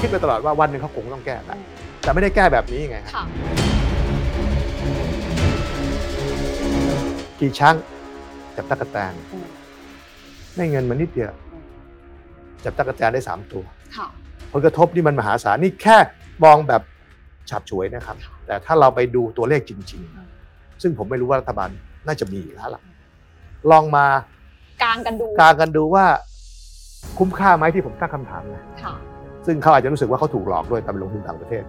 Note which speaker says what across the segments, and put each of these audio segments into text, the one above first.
Speaker 1: คิดไปตลอดว่าวันหนึ่งเขาคงต้องแก้แหละ
Speaker 2: อืม
Speaker 1: แต่ไม่ได้แก้แบบนี้ไงฮะ
Speaker 2: ค่ะ
Speaker 1: กี่ช้างจับตะกแตน
Speaker 2: อืม
Speaker 1: ได้เงินมานิดเดียว
Speaker 2: อืม
Speaker 1: จับตะกแตนได้สามตัว
Speaker 2: ค่ะ
Speaker 1: ผลกระทบนี่มันมหาศาลนี่แค่มองแบบฉับฉวยนะครับ แต่ถ้าเราไปดูตัวเลขจริง
Speaker 2: อืม
Speaker 1: ๆซึ่งผมไม่รู้ว่ารัฐบาลน่าจะมีอยู่แล้วล่ะลองมาก
Speaker 2: ลางกันดู
Speaker 1: กางกันดูว่าคุ้มค่าไหมที่ผมตั้งคำถามนะ
Speaker 2: ค่ะ
Speaker 1: ซึ่งเขาอาจจะรู้สึกว่าเขาถูกหลอกด้วยตอนไปลงทุนต่างประเทศ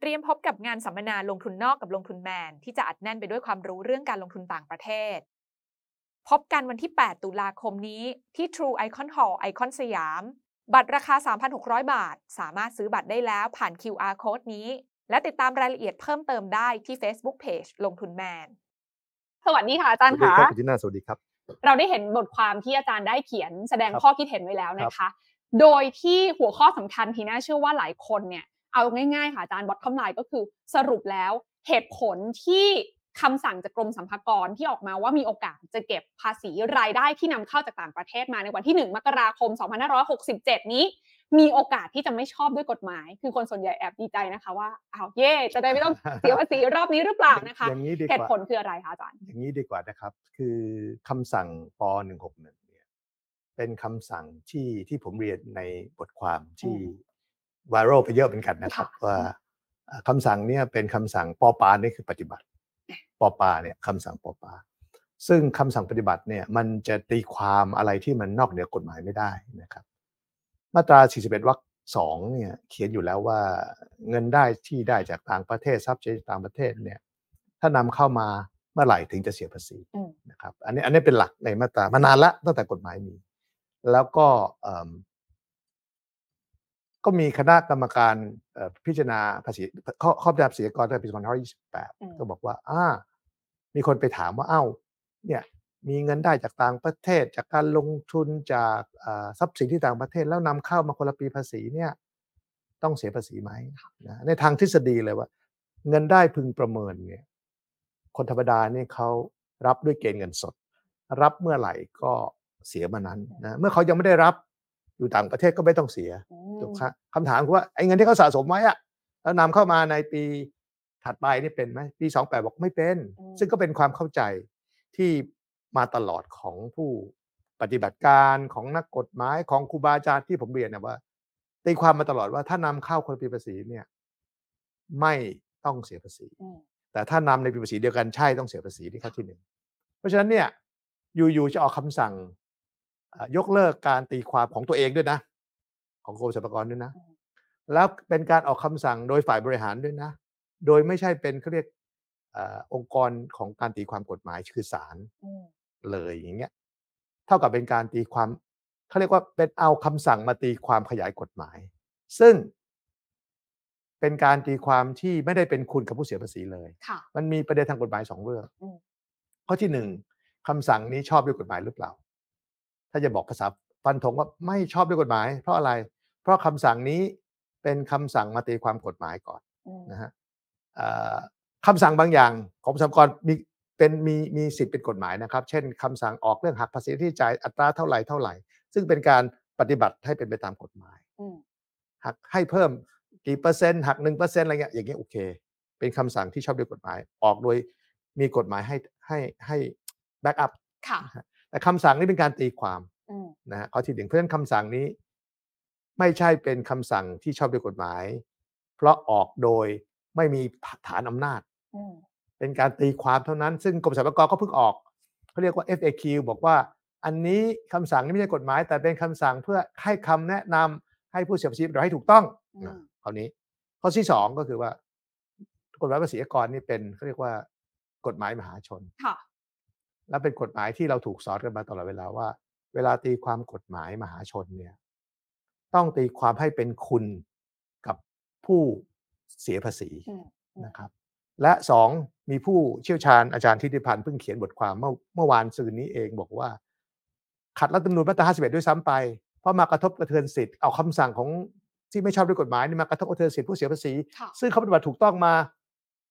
Speaker 3: เตรียมพบกับงานสัมมนาลงทุนนอกกับลงทุนแมน ที่จะอัดแน่นไปด้วยความรู้เรื่องการลงทุนต่างประเทศ พบกันวันที่ 8 ตุลาคมนี้ที่ True Icon Hall ไอคอนสยาม บัตรราคา 3,600 บาท สามารถซื้อบัตรได้แล้วผ่าน QR Code นี้ และติดตามรายละเอียดเพิ่มเติมได้ที่ Facebook Page ลงทุนแมน
Speaker 2: สวัสดีค่ะอาจาร
Speaker 1: ส
Speaker 2: ย์
Speaker 1: วัสดี
Speaker 2: ค่ะ
Speaker 1: ครับคุณจิน่าสวัสดีครับ
Speaker 2: เราได้เห็นบทความที่อาจารย์ได้เขียนแสดง
Speaker 1: ครับ
Speaker 2: ข้อคิดเห็นไว้แล้วนะคะ โดยที่หัวข้อสำคัญทีน่าเชื่อว่าหลายคนเนี่ยเอาง่ายๆค่ะอาจารย์บอทคอมไลน์ก็คือสรุปแล้วเหตุผลที่คำสั่งจากกรมสรรพากรที่ออกมาว่ามีโอกาสจะเก็บภาษีรายได้ที่นำเข้าจากต่างประเทศมาในวันที่ 1 มกราคม 2567 นี้ มีโอกาสที่จะไม่ชอบด้วยกฎหมาย คือคนส่วนใหญ่แอบดีใจนะคะว่าอ้าวเย่จะได้ไม่ต้องเสียภาษีรอบนี้หรือเปล่านะคะ
Speaker 1: อย่างนี้ดีก
Speaker 2: เหตุ
Speaker 1: ว่า
Speaker 2: ผลคืออะไรคะอาจารย์
Speaker 1: อย่างนี้ดีกว่านะครับ คือคำสั่งป .161 เนี่ยเป็นคำสั่งที่ที่ผมเรียนในบทความที่
Speaker 2: อืม
Speaker 1: ไวรัลไปเยอะเหมือนกันนะครับ
Speaker 2: ค่ะ
Speaker 1: ว่าเอ่อคำสั่งเนี่ยเป็นคำสั่งปปานี่คือปฏิบัติปปาเนี่ยคำสั่งปปาซึ่งคำสั่งปฏิบัติเนี่ยมันจะตีความอะไรที่มันนอกเหนือกฎหมายไม่ได้นะครับ มาตรา 41 วรรคสองเนี่ยเขียนอยู่แล้วว่าเงินได้ที่ได้จากต่างประเทศทรัพย์สินจากต่างประเทศเนี่ยถ้านำเข้ามาเมื่อไหร่ถึงจะเสียภาษี
Speaker 2: อืม
Speaker 1: นะครับอันนี้อันนี้เป็นหลักในมาตรามานานละตั้งแต่กฎหมายมี แล้วก็เอิ่มก็มีคณะกรรมการเอ่อพิจารณาภาษีข้อข้อพิจารณาภาษีกรตั้งแต่ปี
Speaker 2: อืม
Speaker 1: 2528 ก็บอกว่าอ่ามีคนไปถามว่าอ้าวเนี่ย มีเงินได้จากต่างประเทศ จากการลงทุนจากอ่าทรัพย์สินที่ต่างประเทศ แล้วนำเข้ามาคนละปีภาษีเนี่ยต้องเสียภาษีไหมนะในทางทฤษฎีเลยว่า เงินได้พึงประเมินเนี่ยคนธรรมดาเนี่ยเขารับด้วยเกณฑ์เงินสด รับเมื่อไหร่ก็เสียมานั้นนะเมื่อเขายังไม่ได้รับอยู่ต่างประเทศก็ไม่ต้องเสีย
Speaker 2: อื
Speaker 1: ถูก
Speaker 2: ม
Speaker 1: ครับคำถามคือว่าไอ้เงินที่เขาสะสมไว้อะแล้วนำเข้ามาในปีถัดไปนี่เป็นไหมปี28บอกไม่เป็น
Speaker 2: อืม
Speaker 1: ซึ่งก็เป็นความเข้าใจที่ มาตลอดของผู้ปฏิบัติการของนักกฎหมายของครูบาอาจารย์ที่ผมเรียนนะว่าตีความมาตลอดว่าถ้านำเข้าคนละปีภาษีเนี่ยไม่ต้องเสียภาษี
Speaker 2: อืม
Speaker 1: แต่ถ้านำในปีภาษีเดียวกันใช่ต้องเสียภาษีที่ข้อที่หนึ่งเพราะฉะนั้นเนี่ยอยู่ๆจะออกคำสั่งอ่ายกเลิกการตีความของตัวเองด้วยนะ ของกรมสรรพากรด้วยนะ
Speaker 2: อืม
Speaker 1: แล้วเป็นการออกคำสั่งโดยฝ่ายบริหารด้วยนะ โดยไม่ใช่เป็นเขาเรียกอาองค์กรของการตีความกฎหมายคือศาล
Speaker 2: อืม
Speaker 1: เลยอย่างเงี้ยเท่ากับเป็นการตีความเขาเรียกว่าเป็นเอาคำสั่งมาตีความขยายกฎหมาย ซึ่งเป็นการตีความที่ไม่ได้เป็นคุณกับผู้เสียภาษีเลย
Speaker 2: ค่ะ
Speaker 1: มันมีประเด็นทางกฎหมายสองเรื่อง
Speaker 2: อืม
Speaker 1: ข้อที่หนึ่งคำสั่งนี้ชอบด้วยกฎหมายหรือเปล่า ถ้าจะบอกภาษาฟันธงว่าไม่ชอบด้วยกฎหมาย เพราะอะไร เพราะคำสั่งนี้เป็นคำสั่งมาตีความกฎหมายก่อน
Speaker 2: อืม
Speaker 1: นะฮะเอ่อคำสั่งบางอย่างของสรรพากรมี เป็นมีมีสิทธิ์เป็นกฎหมายนะครับ เช่นคำสั่งออกเรื่องหักภาษีที่จ่ายอัตราเท่าไหร่เท่าไหร่ ซึ่งเป็นการปฏิบัติให้เป็นไปตามกฎหมาย
Speaker 2: อืม
Speaker 1: หักให้เพิ่มกี่เปอร์เซ็นต์หักหนึ่งเปอร์เซ็นต์อะไรเงี้ยอย่างเงี้ยโอเค เป็นคำสั่งที่ชอบด้วยกฎหมาย ออกโดยมีกฎหมายให้ให้ให้แบ็กอัพ
Speaker 2: ค่ะ
Speaker 1: แต่คำสั่งนี้เป็นการตีความ
Speaker 2: อืม
Speaker 1: นะฮะข้อที่หนึ่งเพราะฉะนั้นคำสั่งนี้ ไม่ใช่เป็นคำสั่งที่ชอบด้วยกฎหมาย เพราะออกโดยไม่มีฐานอำนาจ
Speaker 2: อืม
Speaker 1: เป็นการตีความเท่านั้น ซึ่งกรมสรรพากรก็เพิ่งออกเขาเรียกว่า FAQ บอกว่า อันนี้คำสั่งนี้ไม่ใช่กฎหมาย แต่เป็นคำสั่งเพื่อให้คำแนะนำให้ผู้เสียภาษีเราให้ถูกต้อง
Speaker 2: อืม
Speaker 1: นะคราวนี้ ข้อที่สองก็คือว่ากฎหมายภาษีอากรนี่เป็นเขาเรียกว่ากฎหมายมหาชน
Speaker 2: ค่ะ
Speaker 1: และเป็นกฎหมายที่เราถูกสอนกันมาตลอดเวลาว่า เวลาตีความกฎหมายมหาชนเนี่ย ต้องตีความให้เป็นคุณกับผู้เสียภาษี
Speaker 2: อืม
Speaker 1: นะครับ และสอง มีผู้เชี่ยวชาญอาจารย์ทิติพันธ์เพิ่งเขียนบทความเมื่อเมื่อวานซืนนี้เองบอกว่า ขัดรัฐธรรมนูญมาตรา51 ด้วยซ้ำไป เพราะมากระทบกระเทือนสิทธิ์เอาคำสั่งของที่ไม่ชอบด้วยกฎหมายนี่มากระทบกระเทือนสิทธิผู้เสียภาษี
Speaker 2: ค่ะ
Speaker 1: ซึ่งเขาปฏิบัติถูกต้องมา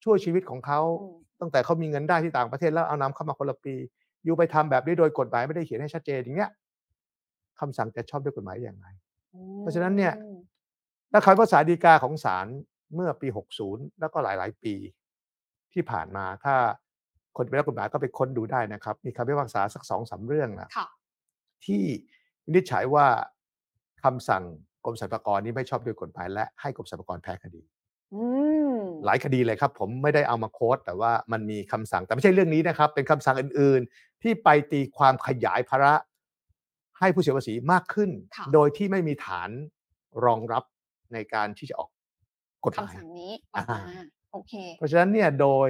Speaker 1: ช่วยชีวิตของเขา
Speaker 2: อืม
Speaker 1: ตั้งแต่เขามีเงินได้ที่ต่างประเทศแล้วเอานำเข้ามาคนละปี อยู่ไปทำแบบนี้โดยกฎหมายไม่ได้เขียนให้ชัดเจนอย่างเงี้ยคำสั่งจะชอบด้วยกฎหมายอย่างไร
Speaker 2: อื
Speaker 1: เพราะฉะนั้นเนี่ย
Speaker 2: ม
Speaker 1: และคำพิพากษาฎีกาของศาลเมื่อปี 60 แล้วก็หลาย ๆ ปี ที่ผ่านมาถ้าคนเป็นนักกฎหมายก็ไปค้นดูได้นะครับ มีคำพิพากษาสักสองสามเรื่องนะ
Speaker 2: ค่ะ
Speaker 1: ที่วินิจฉัยว่าคำสั่งกรมสรรพากรนี้ไม่ชอบด้วยกฎหมายและให้กรมสรรพากรแพ้คดี
Speaker 2: อืม
Speaker 1: หลายคดีเลยครับ ผมไม่ได้เอามาโค้ดแต่ว่ามันมีคำสั่งแต่ไม่ใช่เรื่องนี้นะครับ เป็นคำสั่งอื่น ๆ ที่ไปตีความขยายภาระ ให้ผู้เสียภาษีมากขึ้น
Speaker 2: ค่ะ
Speaker 1: โดยที่ไม่มีฐานรองรับในการที่จะออกกฎหมาย
Speaker 2: คำสั่งนี้ ออกมา
Speaker 1: อ่า
Speaker 2: โอเค
Speaker 1: เพราะฉะนั้นเนี่ยโดย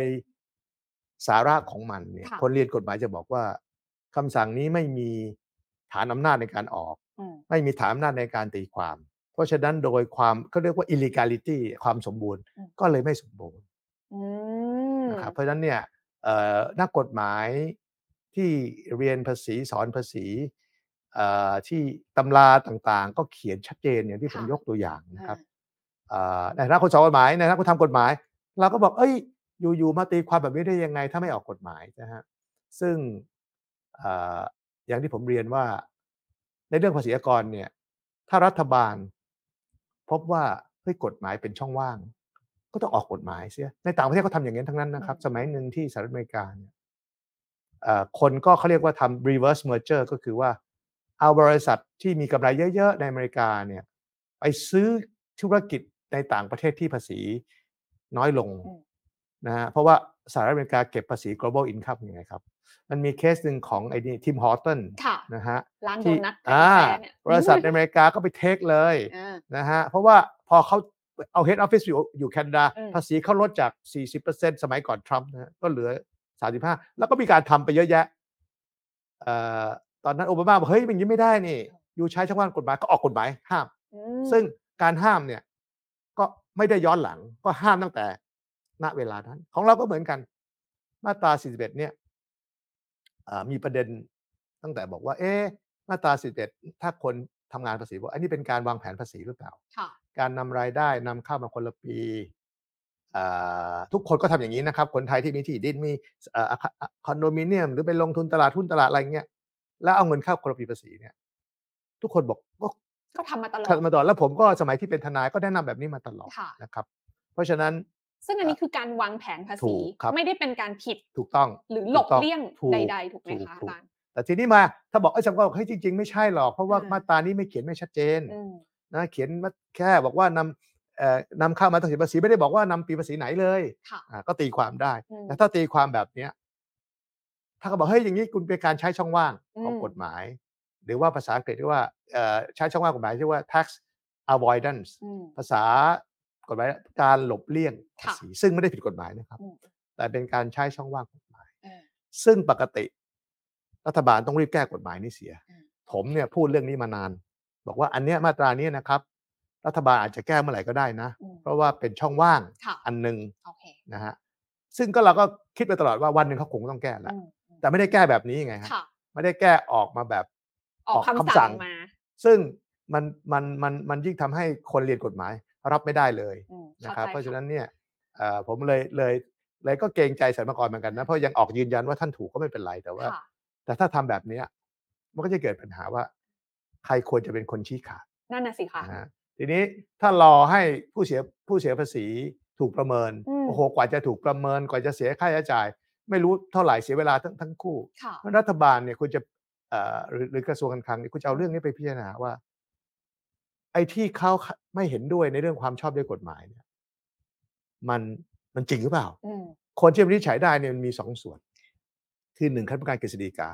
Speaker 1: สาระของมันเนี่ย
Speaker 2: ค่ะ
Speaker 1: คนเรียนกฎหมายจะบอกว่าคำสั่งนี้ไม่มีฐานอำนาจในการออก
Speaker 2: อืม
Speaker 1: ไม่มีฐานอำนาจในการตีความ เพราะฉะนั้นโดยความเขาเรียกว่า illegality ความสมบูรณ์
Speaker 2: อืม
Speaker 1: ก็เลยไม่สมบูรณ์
Speaker 2: อืม
Speaker 1: นะครับเพราะฉะนั้นเนี่ยเอ่อนักกฎหมายที่เรียนภาษีสอนภาษีเอ่อที่ตำราต่างๆ ก็เขียนชัดเจนอย่างที่ผม
Speaker 2: ค่ะ
Speaker 1: ยกตัวอย่างนะครับ
Speaker 2: อ่า
Speaker 1: เอ่อในฐานะคนสอนกฎหมายในฐานะคนทำกฎหมาย เราก็บอกเอ้ยอยู่ๆมาตีความแบบนี้ได้ยังไง ถ้าไม่ออกกฎหมายนะฮะซึ่งเอ่ออย่างที่ผมเรียนว่า ในเรื่องภาษีอากรเนี่ยถ้ารัฐบาล พบว่าเฮ้ยกฎหมายเป็นช่องว่าง ก็ต้องออกกฎหมายเสียในต่างประเทศเขาทำอย่างนั้นทั้งนั้นนะครับ
Speaker 2: อืม
Speaker 1: สมัยหนึ่งที่สหรัฐอเมริกาเนี่ยเอ่อคนก็เขาเรียกว่าทำ reverse merger ก็คือว่าเอาบริษัทที่มีกำไรเยอะ ๆ ในอเมริกาเนี่ยไปซื้อธุรกิจในต่างประเทศที่ภาษี น้อยลง
Speaker 2: อืม
Speaker 1: นะฮะเพราะว่าสหรัฐอเมริกาเก็บภาษี global income ยังไงครับ มันมีเคสหนึ่งของไอ้นี่ Tim Hortons
Speaker 2: ค่ะ
Speaker 1: นะฮะ
Speaker 2: ร้านโด
Speaker 1: ที่
Speaker 2: นัท
Speaker 1: อ่า
Speaker 2: แฟร์เนี่ย
Speaker 1: บริษัทในอเมริกาก็ไป take เลย
Speaker 2: อ่า
Speaker 1: นะฮะเพราะว่าพอเขาเอา head office อยู่อยู่แคนาดา
Speaker 2: อืม
Speaker 1: ภาษีเขาลดจาก 40%สมัยก่อนทรัมป์นะฮะก็เหลือ 35 แล้วก็มีการทำไปเยอะแยะเอ่อตอนนั้นโอบามาบอกเฮ้ยมันอยังนี้ไม่ได้นี่ อยู่ใช้ช่องว่างกฎหมายก็ออกกฎหมายห้าม
Speaker 2: อืม
Speaker 1: ซึ่งการห้ามเนี่ยก็ ไม่ได้ย้อนหลังก็ห้ามตั้งแต่ ณเวลานั้น ของเราก็เหมือนกัน มาตรา 41 เนี่ยอ่ามีประเด็นตั้งแต่บอกว่า เอ๊ะมาตรา 41 ถ้าคนทำงานภาษีบอกอันนี้เป็นการวางแผนภาษีหรือเปล่า
Speaker 2: ค่ะ
Speaker 1: การนำรายได้นำเข้ามาคนละปีอ่าทุกคนก็ทำอย่างนี้นะครับ คนไทยที่มีที่ดินมีเอ่ออาคาคอนโดมิเนียม หรือไปลงทุนตลาดหุ้นตลาดอะไรเงี้ยแล้วเอาเงินเข้าคนละปีภาษีเนี่ย ทุกคนบอกก็
Speaker 2: ก็ทำมาตลอด
Speaker 1: ทำมาตลอดแล้วผมก็สมัยที่เป็นทนายก็แนะนำแบบนี้มาตลอด
Speaker 2: ค่ะ
Speaker 1: นะครับ เพราะฉะนั้น
Speaker 2: ซึ่งอันนี้คือการวางแผนภา
Speaker 1: ถู
Speaker 2: ษี
Speaker 1: กครับ
Speaker 2: ไม่ได้เป็นการผิด
Speaker 1: ถูกต้อง
Speaker 2: หรือหลบ
Speaker 1: ถูกต้อง
Speaker 2: เลี่ยง
Speaker 1: ถูก
Speaker 2: ใด ๆ ถูกไหม
Speaker 1: ถูก
Speaker 2: คะ
Speaker 1: ถูก
Speaker 2: อาจารย์
Speaker 1: แต่ทีนี้มาถ้าบอกไอ้ยสังกัดบอกเฮ้ยจริง ๆ ไม่ใช่หรอกเพราะว่า
Speaker 2: อืม
Speaker 1: มาตรานี้ไม่เขียนไม่ชัดเจน
Speaker 2: อืม
Speaker 1: นะเขียนมาแค่บอกว่านำเอ่อนำเข้ามาตั้งสิภาษีไม่ได้บอกว่านำปีภาษีไหนเลย
Speaker 2: ค่ะ
Speaker 1: อ่าก็ตีความได้
Speaker 2: อืม
Speaker 1: แต่ถ้าตีความแบบเนี้ยถ้าเขาบอกเฮ้ยอย่างนี้คุณเป็นการใช้ช่องว่างของ
Speaker 2: อืม
Speaker 1: กฎหมาย หรือว่าภาษาอังกฤษเรียกว่าเอ่อใช้ช่องว่างกฎหมายเรียกว่า tax avoidance
Speaker 2: อืม
Speaker 1: ภาษากฎหมายการหลบเลี่ยงภา
Speaker 2: ค่ะ
Speaker 1: ษีซึ่งไม่ได้ผิดกฎหมายนะครับ
Speaker 2: อืม
Speaker 1: แต่เป็นการใช้ช่องว่างกฎหมาย
Speaker 2: เออ
Speaker 1: ซึ่งปกติ รัฐบาลต้องรีบแก้กฎหมายนี้เสีย
Speaker 2: อืม
Speaker 1: ผมเนี่ยพูดเรื่องนี้มานาน บอกว่าอันเนี้ยมาตราเนี้ยนะครับ รัฐบาลอาจจะแก้เมื่อไหร่ก็ได้นะ
Speaker 2: อืม
Speaker 1: เพราะว่าเป็นช่องว่าง
Speaker 2: ค่ะ
Speaker 1: อันหนึ่ง
Speaker 2: โอเค
Speaker 1: นะฮะซึ่งก็เราก็คิดไปตลอดว่าวันหนึ่งเขาคงต้องแก้แหละ
Speaker 2: อืมอืม
Speaker 1: แต่ไม่ได้แก้แบบนี้ไงฮะ
Speaker 2: ค่ะ
Speaker 1: ไม่ได้แก้ออกมาแบบ
Speaker 2: ออก
Speaker 1: ออก
Speaker 2: คำ
Speaker 1: คำสั่
Speaker 2: สั่ง
Speaker 1: ง
Speaker 2: มา
Speaker 1: ซึ่งมันมันมันมันยิ่งทำให้คนเรียนกฎหมายรับไม่ได้เลย
Speaker 2: อืม
Speaker 1: นะครับ
Speaker 2: ข้
Speaker 1: เพราะ
Speaker 2: ใจ
Speaker 1: ฉะนั้นเนี่ยเอ่อผมเลยเลยเลยก็เกรงใจสรรพากรเหมือนกันนะเพราะยังออกยืนยันว่าท่านถูกก็ไม่เป็นไรแต่ว่า
Speaker 2: ค่ะ
Speaker 1: แต่ถ้าทำแบบเนี้ยมันก็จะเกิดปัญหาว่า ใครควรจะเป็นคนชี้ขาด
Speaker 2: นั่นน่ะสิค่ะ
Speaker 1: นะฮะทีนี้ถ้ารอให้ผู้เสียผู้เสียภาษีถูกประเมิน
Speaker 2: อืม
Speaker 1: โอ้โหกว่าจะถูกประเมินกว่าจะเสียค่าใช้จ่าย ไม่รู้เท่าไหร่เสียเวลาทั้งทั้งคู่
Speaker 2: ค่ะ
Speaker 1: เพราะรัฐบาลเนี่ยคุณจะเอ่อ หรือหรือกระทรวงการคลังเนี่ยคุณจะเอาเรื่องนี้ไปพิจารณาว่า ไอ้ที่เขาไม่เห็นด้วยในเรื่องความชอบด้วยกฎหมายเนี่ย มันมันจริงหรือเปล่า
Speaker 2: อืม
Speaker 1: คนที่วินิจฉัยได้เนี่ยมันมีสองส่วน คือหนึ่งคณะกรรมการกฤษฎีกา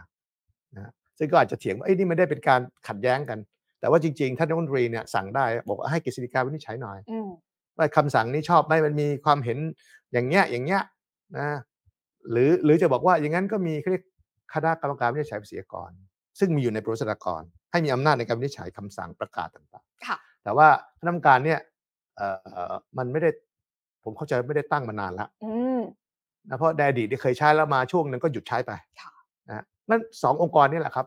Speaker 1: นะซึ่งก็อาจจะเถียงว่าไอ้ยนี่ไม่ได้เป็นการขัดแย้งกัน แต่ว่าจริงๆท่านรัฐมนตรีเนี่ยสั่งได้บอกว่าให้กฤษฎีกาวินิจฉัยหน่อย
Speaker 2: อืม
Speaker 1: ว่าคำสั่งนี้ชอบไหมมันมีความเห็นอย่างเงี้ยอย่างเงี้ยนะหรือหรือจะบอกว่าอย่างนั้นก็มีเขาเรียก คณะกรรมการวินิจฉัยภาษีอากร ซึ่งมีอยู่ในโปรสากรให้มีอำนาจในการวินิจฉัยคำสั่งประกาศต่าง
Speaker 2: ค่ะ
Speaker 1: ๆแต่ว่าคณะกรรมการเนี่ยเอ่อมันไม่ได้ผมเข้าใจไม่ได้ตั้งมานานแล้ว
Speaker 2: อืม
Speaker 1: นะเพราะในอดีตที่เคยใช้แล้วมาช่วงหนึงก็หยุดใช้ไป
Speaker 2: ค่ะ
Speaker 1: นะนั่นสององค์กรนี่แหละครับ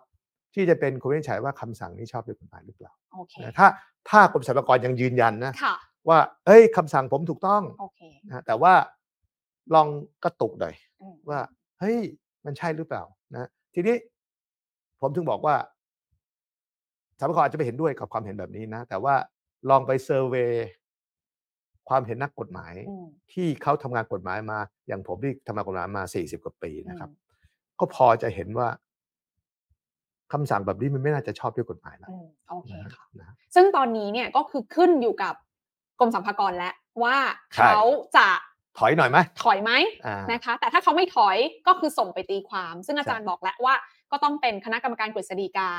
Speaker 1: ที่จะเป็นคนวินิจฉัยว่าคำสั่งนี้ชอบด้วยกฎหมายหรือเปล่า
Speaker 2: โอเค
Speaker 1: นะถ้าถ้ากรมสรรพากรยังยืนยันนะ
Speaker 2: ค่ะ
Speaker 1: ว่า เอ้ยคำสั่งผมถูกต้อง
Speaker 2: โอเค
Speaker 1: นะแต่ว่าลองกระตุกหน่อย
Speaker 2: อืม
Speaker 1: ว่าเฮ้ย มันใช่หรือเปล่านะทีนี้ผมถึงบอกว่าสามกรอาจจะไม่เห็นด้วยกับความเห็นแบบนี้นะ แต่ว่าลองไปเซอร์เวยความเห็นนักกฎหมาย
Speaker 2: อืม
Speaker 1: ที่เขาทำงานกฎหมายมา อย่างผมที่ทำงานกฎหมายมา40กว่าปีนะครับ
Speaker 2: อืม
Speaker 1: ก็พอจะเห็นว่าคำสั่งแบบนี้มันไม่น่าจะชอบด้วยกฎหมายแล้ว
Speaker 2: อืมโอเค
Speaker 1: นะ
Speaker 2: ค่ะ
Speaker 1: นะ
Speaker 2: ซึ่งตอนนี้เนี่ยก็คือขึ้นอยู่กับกรมสรรพากรแล้วว่า
Speaker 1: ใช่
Speaker 2: เขาจะ
Speaker 1: ถอยหน่อยไหม
Speaker 2: ถอยไหม
Speaker 1: อ่า
Speaker 2: นะคะ แต่ถ้าเขาไม่ถอยก็คือส่งไปตีความ ซึ่งอาจารย์
Speaker 1: ใช่
Speaker 2: บอกแล้วว่า ก็ต้องเป็นคณะกรรมการกฤษฎีกา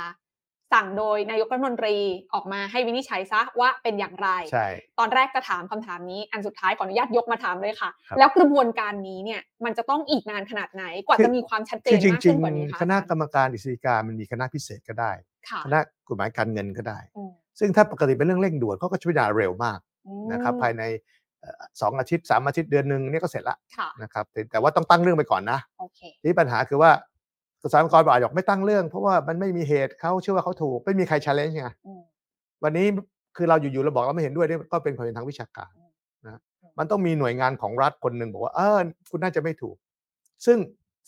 Speaker 2: สั่งโดยนายกรัฐมนตรีออกมาให้วินิจฉัยซะว่าเป็นอย่างไร
Speaker 1: ใช่
Speaker 2: ตอนแรกจะถามคำถามนี้อันสุดท้ายขออนุญาตยกมาถามเลยค่ะ
Speaker 1: ครับ
Speaker 2: แล้วกระบวนการนี้เนี่ยมันจะต้องอีกนานขนาดไหนกว่า
Speaker 1: คือ
Speaker 2: จะมีความชัดเจ
Speaker 1: คื
Speaker 2: น
Speaker 1: อจ
Speaker 2: มาก
Speaker 1: ริ
Speaker 2: ขึ้
Speaker 1: ง
Speaker 2: นกว่านี้
Speaker 1: ๆ
Speaker 2: คะ
Speaker 1: คณะ
Speaker 2: อาจารย์
Speaker 1: กรรมการอิสริกามันมีคณะพิเศษก็ได้
Speaker 2: ค่ะ
Speaker 1: คณะกฎหมายการเงินก็ได้
Speaker 2: อืม
Speaker 1: ซึ่งถ้าปกติเป็นเรื่องเร่งด่วนเขาก็ใช้เวลาเร็วมาก
Speaker 2: อืม
Speaker 1: นะครับภายในเอ่อ สองอาทิตย์สามอาทิตย์เดือนหนึ่งเนี่ยก็เสร็จละ
Speaker 2: ค่ะ
Speaker 1: นะครับแต่แต่ว่าต้องตั้งเรื่องไปก่อนนะ
Speaker 2: โอเค
Speaker 1: ทีนี้ปัญหาคือว่าสารกรบอกอาจจะไม่ตั้งเรื่อง เพราะว่ามันไม่มีเหตุเขาเชื่อว่าเขาถูก ไม่มีใคร challenge ไง
Speaker 2: อืม
Speaker 1: วันนี้คือเราอยู่ๆเราบอกเราไม่เห็นด้วยเนี่ยก็เป็นความเห็นทางวิชาการนะ
Speaker 2: อืม
Speaker 1: มันต้องมีหน่วยงานของรัฐคนหนึ่งบอกว่าเออคุณน่าจะไม่ถูก ซึ่ง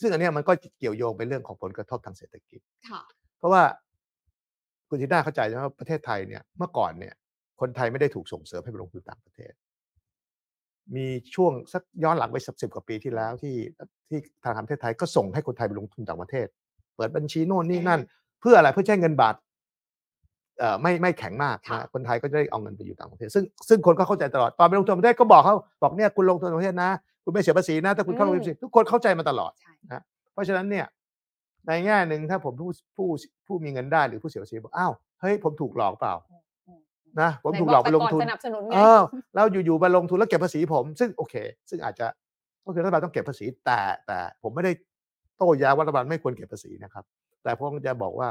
Speaker 1: ซึ่งอันเนี้ยมันก็เกี่ยวโยงไปเรื่องของผลกระทบทางเศรษฐกิจ
Speaker 2: ค่ะ
Speaker 1: เพราะว่าคุณทีน่าเข้าใจใช่ไหมว่าประเทศไทยเนี่ยเมื่อก่อนเนี่ยคนไทยไม่ได้ถูกส่งเสริมให้ไปลงทุนต่างประเทศ มีช่วงสักย้อนหลังไปสักสิบกว่าปีที่แล้วที่ที่ธนาคารประเทศไทยก็ส่งให้คนไทยไปลงทุนต่างประเทศ เปิดบัญชีโน่นนี่นั่น เพื่ออะไรเพื่อใช้เงินบาทเอ่อไม่ไม่แข็งมาก
Speaker 2: ค่ะ
Speaker 1: นะคนไทยก็จะได้เอาเงินไปอยู่ต่างประเทศ ซึ่งซึ่งคนก็เข้าใจตลอดตอนไปลงทุนต่างประเทศก็บอกเขาบอกเนี่ยคุณลงทุนต่างประเทศนะ คุณไม่เสียภาษีนะถ้าคุณเข้าลงทุนทุกคนเข้าใจมาตลอด
Speaker 2: ใช่
Speaker 1: เพราะฉะนั้นเนี่ยในแง่หนึ่งถ้าผมผู้ผู้ผู้มีเงินได้หรือผู้เสียภาษีบอกอ้าวเฮ้ยผมถูกหลอกเปล่า
Speaker 2: อืมอืม
Speaker 1: นะผม
Speaker 2: ไหน
Speaker 1: ถูก
Speaker 2: บ
Speaker 1: หลอกไปลงทุน
Speaker 2: แต่สนับสนุนไง
Speaker 1: เออแล้วอยู่ๆมาลงทุนแล้วเก็บภาษีผม ซึ่งโอเค ซึ่งอาจจะก็คือรัฐบาลต้องเก็บภาษีแต่แต่ผมไม่ได้โต้แย้งว่ารัฐบาลไม่ควรเก็บภาษีนะครับ แต่ผมจะบอกว่า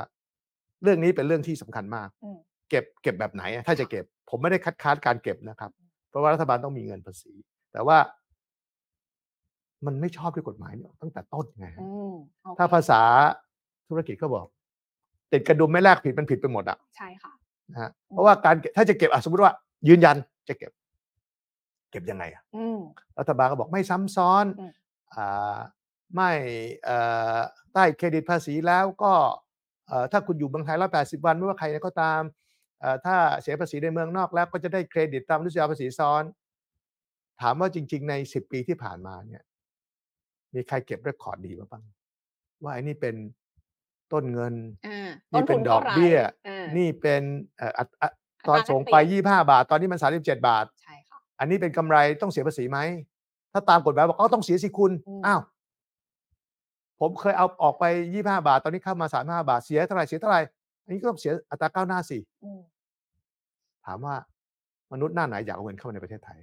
Speaker 1: เรื่องนี้เป็นเรื่องที่สำคัญมาก
Speaker 2: อืม
Speaker 1: เก็บเก็บแบบไหนอะถ้าจะเก็บ ผมไม่ได้คัดค้านการเก็บนะครับ เพราะว่ารัฐบาลต้องมีเงินภาษี แต่ว่า มันไม่ชอบด้วยกฎหมายเนี่ยตั้งแต่ต้นไงฮะ
Speaker 2: อืมโอเค
Speaker 1: ถ้าภาษาธุรกิจก็บอก ติดกระดุมไม่แลกผิดมันผิดไปหมดอะ
Speaker 2: ใช่ค่ะ
Speaker 1: นะฮะ
Speaker 2: อืม
Speaker 1: เพราะว่าการเก็บถ้าจะเก็บอะสมมติว่า ยืนยันจะเก็บ เก็บยังไงอะ
Speaker 2: อืม
Speaker 1: รัฐบาลก็บอกไม่ซ้ำซ้อน
Speaker 2: อืม
Speaker 1: อ่าไม่เอ่อได้เครดิตภาษีแล้วก็เอ่อถ้าคุณอยู่เมืองไทยร้อยแปดสิบวันไม่ว่าใครก็ตามเอ่อถ้าเสียภาษีในเมืองนอกแล้วก็จะได้เครดิตตามรุษยาภาษีซ้อน ถามว่าจริง ๆ ในสิบปีที่ผ่านมาเนี่ย มีใครเก็บเรคคอร์ดดีมาบ้าง ว่าไอ้นี่เป็น ต้นเงิน
Speaker 2: อ่า
Speaker 1: นี่
Speaker 2: ต้น
Speaker 1: เป็
Speaker 2: ทุ
Speaker 1: น
Speaker 2: น
Speaker 1: ดอก
Speaker 2: เท่าไหร่
Speaker 1: เบี้ย
Speaker 2: อ่า
Speaker 1: นี่เป็นเอ่ออัตอัต
Speaker 2: อั
Speaker 1: ตอน
Speaker 2: รา
Speaker 1: ส่ง
Speaker 2: แลก
Speaker 1: ไป
Speaker 2: เปลี่ยน
Speaker 1: ยี่ห้าบาท ตอนนี้มันสามสิบเจ็ดบาท
Speaker 2: ใช่ค่ะ
Speaker 1: อันนี้เป็นกำไรต้องเสียภาษีไหม ถ้าตามกฎหมายบอกอ๋อต้องเสียสิคุณ
Speaker 2: อืม
Speaker 1: อ้าว ผมเคยเอาออกไปยี่ห้าบาท ตอนนี้เข้ามาสามห้าบาท เสียเท่าไหร่ เสียเท่าไหร่ อันนี้ก็ต้องเสียอัตราก้าวหน้าสิ
Speaker 2: อืม
Speaker 1: ถามว่ามนุษย์หน้าไหนอยากเอาเงินเข้ามาในประเทศไทย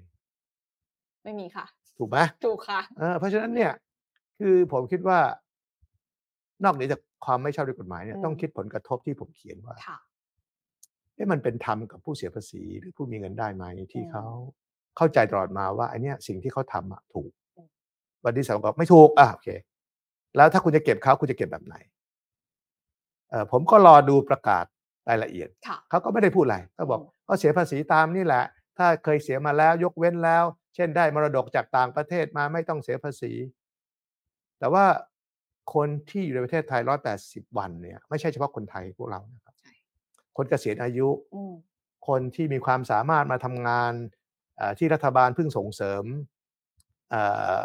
Speaker 2: ไม่มีค่ะ
Speaker 1: ถูกไหม
Speaker 2: ถูกค่ะ
Speaker 1: เออเพราะฉะนั้นเนี่ย คือผมคิดว่า นอกเหนือจากความไม่ชอบด้วยกฎหมายเนี่ย
Speaker 2: อืม
Speaker 1: ต้องคิดผลกระทบที่ผมเขียนว่า
Speaker 2: ค่ะ
Speaker 1: เอ๊ะมันเป็นธรรมกับผู้เสียภาษีหรือผู้มีเงินได้ไหมที่
Speaker 2: อืม
Speaker 1: เขาเข้าใจตลอดมาว่าไอเนี้ยสิ่งที่เขาทำอะถูก
Speaker 2: อืม
Speaker 1: วันที่สามบอกไม่ถูกอะโอเค แล้วถ้าคุณจะเก็บเขาคุณจะเก็บแบบไหนเออผมก็รอดูประกาศรายละเอียด
Speaker 2: ค่ะ
Speaker 1: เขาก็ไม่ได้พูดอะไรก็บอก
Speaker 2: อืม
Speaker 1: ก็เสียภาษีตามนี่แหละ ถ้าเคยเสียมาแล้วยกเว้นแล้ว เช่นได้มรดกจากต่างประเทศมาไม่ต้องเสียภาษี แต่ว่า คนที่อยู่ในประเทศไทยร้อยแปดสิบวันเนี่ยไม่ใช่เฉพาะคนไทยพวกเรานะครับ
Speaker 2: ใช่
Speaker 1: คนเกษียณอายุ
Speaker 2: อืม
Speaker 1: คนที่มีความสามารถมาทำงานเอ่อที่รัฐบาลเพิ่งส่งเสริมเอ่อ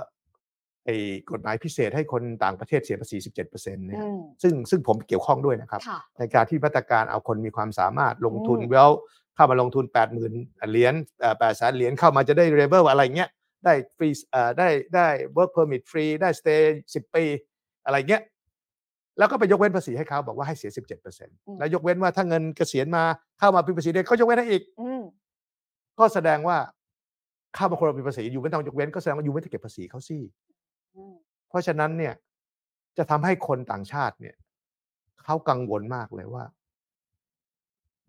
Speaker 1: ไอ้กฎหมายพิเศษให้คนต่างประเทศเสียภาษี 17%เนี่ย
Speaker 2: อืม
Speaker 1: ซึ่งซึ่งผมเกี่ยวข้องด้วยนะครับ
Speaker 2: ค่ะ
Speaker 1: ในการที่มาตรการเอาคนมีความสามารถลงทุน
Speaker 2: อืม
Speaker 1: แล้วเข้ามาลงทุน 80,000 เหรียญแปดแสนเหรียญเข้ามาจะได้เรเบิลอะไรเงี้ย ได้ฟรีเอ่อได้ได้ work permit ฟรีได้ stay 10 ปี อะไรเงี้ยแล้วก็ไปยกเว้นภาษีให้เขาบอกว่าให้เสีย 17%แล้วยกเว้นว่าถ้าเงินเกษียณมาเข้ามาเป็นภาษีเด็กก็ยกเว้นให้อีก
Speaker 2: อืม
Speaker 1: ก็แสดงว่าเข้ามาคนเราเป็นภาษีอยู่ไม่ต้องยกเว้นก็แสดงว่าอยู่ไม่ต้องเก็บภาษีเขาสิ
Speaker 2: อืม
Speaker 1: เพราะฉะนั้นเนี่ย จะทำให้คนต่างชาติเนี่ยเขากังวลมากเลยว่า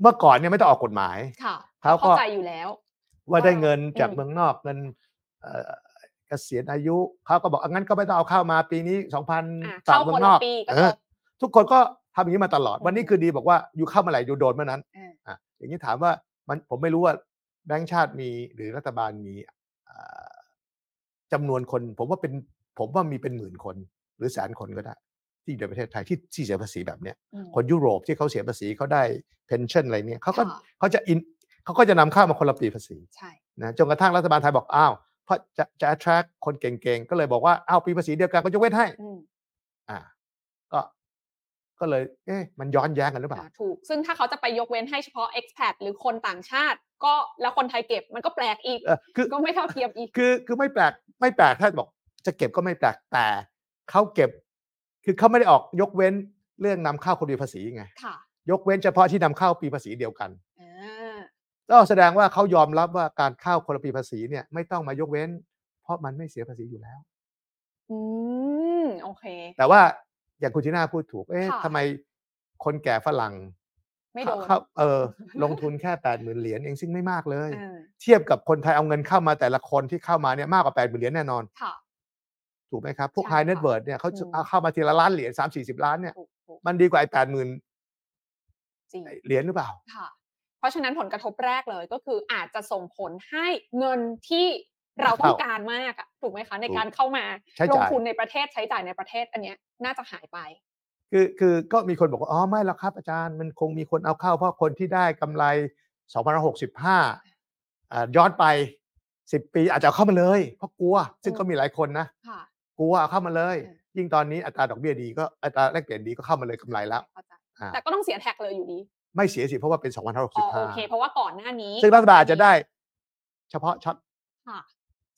Speaker 1: เมื่อก่อนเนี่ยไม่ต้องออกกฎหมาย
Speaker 2: ค่ะ
Speaker 1: เขาก็
Speaker 2: เข้าใจอยู่แล้ว
Speaker 1: ว่าได้เงินจาก
Speaker 2: อืม
Speaker 1: เมืองนอกเงินเอ่อเกษียณอายุเขาก็บอกอะงั้นก็ไม่ต้องเอาเข้ามาปีนี้สองพัน
Speaker 2: อะ
Speaker 1: ฝาก
Speaker 2: เข้า
Speaker 1: เมื
Speaker 2: ค
Speaker 1: อนงน
Speaker 2: ละ
Speaker 1: อก
Speaker 2: ปีก็
Speaker 1: เอ
Speaker 2: จ
Speaker 1: อบทุกคนก็ทำอย่างนี้มาตลอด
Speaker 2: อืม
Speaker 1: วันนี้คือดีบอกว่าอยู่เข้ามาไหร่อยู่โดนเมื่อนั้น
Speaker 2: อ่า
Speaker 1: อะอย่างนี้ถามว่ามันผมไม่รู้ว่าแบงก์ชาติมีหรือรัฐบาลมีอ่าจำานวนคน ผมว่าเป็นผมว่ามีเป็นหมื่นคน หรือแสนคนก็ได้ ที่อยู่ในประเทศไทยที่ที่เสียภาษีแบบเนี้ย
Speaker 2: อืม
Speaker 1: คนยุโรปที่เขาเสียภาษีเขาได้เพนชั่นอะไรเนี่ยเขาก็
Speaker 2: ค่ะ
Speaker 1: เขาจะอินเขาก็จะนำเข้ามาคนละปีภาษี
Speaker 2: ใช่
Speaker 1: นะจนกระทั่งรัฐบาลไทยบอกอ้าวเพ ราะจะจะ attract คนเก่งๆ ก็เลยบอกว่าอ้าวปีภาษีเดียวกันก็ยกเว้นให้
Speaker 2: อืม
Speaker 1: อ่า ก็ ก็เลย เอ๊ะ มันย้อนแย้งกันหรือเปล่า
Speaker 2: อ่า ถูก ซึ่งถ้าเขาจะไปยกเว้นให้เฉพาะ expat หรือคนต่างชาติ ก็แล้วคนไทยเก็บมันก็แปลกอีก
Speaker 1: เออคือ
Speaker 2: ก็ไม่เท่าเทียมอีก
Speaker 1: คือ คือไม่แปลก ไม่แปลก ถ้าบอก จะเก็บก็ไม่แปลก แต่เขาเก็บ คือเขาไม่ได้ออกยกเว้นเรื่องนำเข้าคนมีภาษีไง
Speaker 2: ค่ะ
Speaker 1: ยกเว้นเฉพาะที่นำเข้าปีภาษีเดียวกัน
Speaker 2: อ่า
Speaker 1: ก็แสดงว่าเขายอมรับว่าการเข้าคนละปีภาษีเนี่ยไม่ต้องมายกเว้น เพราะมันไม่เสียภาษีอยู่แล้ว
Speaker 2: อืมโอเค
Speaker 1: แต่ว่าอย่างคุณจีน่าพูดถูก เอ๊ะ
Speaker 2: ค่ะ
Speaker 1: ทำไมคนแก่ฝรั่ง
Speaker 2: ไม่โดน
Speaker 1: เข้าเออลงทุนแค่แปดหมื่นเหรียญเองซึ่งไม่มากเลย
Speaker 2: เออ
Speaker 1: เทียบกับคนไทยเอาเงินเข้ามาแต่ละคนที่เข้ามาเนี่ยมากกว่าแปดหมื่นเหรียญแน่นอน
Speaker 2: ค่ะ
Speaker 1: ถูกไหมครับ พวก
Speaker 2: ใช่
Speaker 1: high net
Speaker 2: ค่ะ
Speaker 1: worth เนี่ยเขาจะ
Speaker 2: อืม
Speaker 1: เอาเข้ามาทีละล้านเหรียญสามสี่สิบล้านเนี่ย
Speaker 2: ถูกถูก
Speaker 1: มันดีกว่าไอ้แปดหมื่น
Speaker 2: จริง
Speaker 1: เหรียญหรือเปล่า
Speaker 2: ค่ะ เพราะฉะนั้นผลกระทบแรกเลยก็คืออาจจะส่งผลให้เงินที่เราต้องการมากอะถูกไหมคะ ในการเข้ามา
Speaker 1: ใช้
Speaker 2: ล
Speaker 1: จ่าย
Speaker 2: งทุนในประเทศใช้จ่ายในประเทศอันเนี้ยน่าจะหายไป
Speaker 1: คือคือก็มีคนบอกว่าอ๋อไม่หรอกครับอาจารย์มันคงมีคนเอาเข้า เพราะคนที่ได้กำไร2,065อ่าย้อนไป 10 ปีอาจจะเอาเข้ามาเลย เพราะกลัว ซึ่ง
Speaker 2: อืม
Speaker 1: ก็มีหลายคนนะ
Speaker 2: ค่ะ
Speaker 1: กลัวเอาเข้ามาเลย
Speaker 2: เออ
Speaker 1: ยิ่งตอนนี้อัตราดอกเบี้ยดีก็อัตราแลกเปลี่ยนดีก็เข้ามาเลยกำไรแล้ว
Speaker 2: เข้าใจ
Speaker 1: อ่า
Speaker 2: แต่ก็ต้องเสียแท็กเลยอยู่ดี
Speaker 1: ไม่เสียสิเพราะว่าเป็น
Speaker 2: อ๋อโอเค เพ
Speaker 1: 2,565
Speaker 2: ราะว่าก่อนหน้านี้
Speaker 1: ซึ่งรัฐบาลอาจจะได้เฉพาะช็อต
Speaker 2: ค่ะ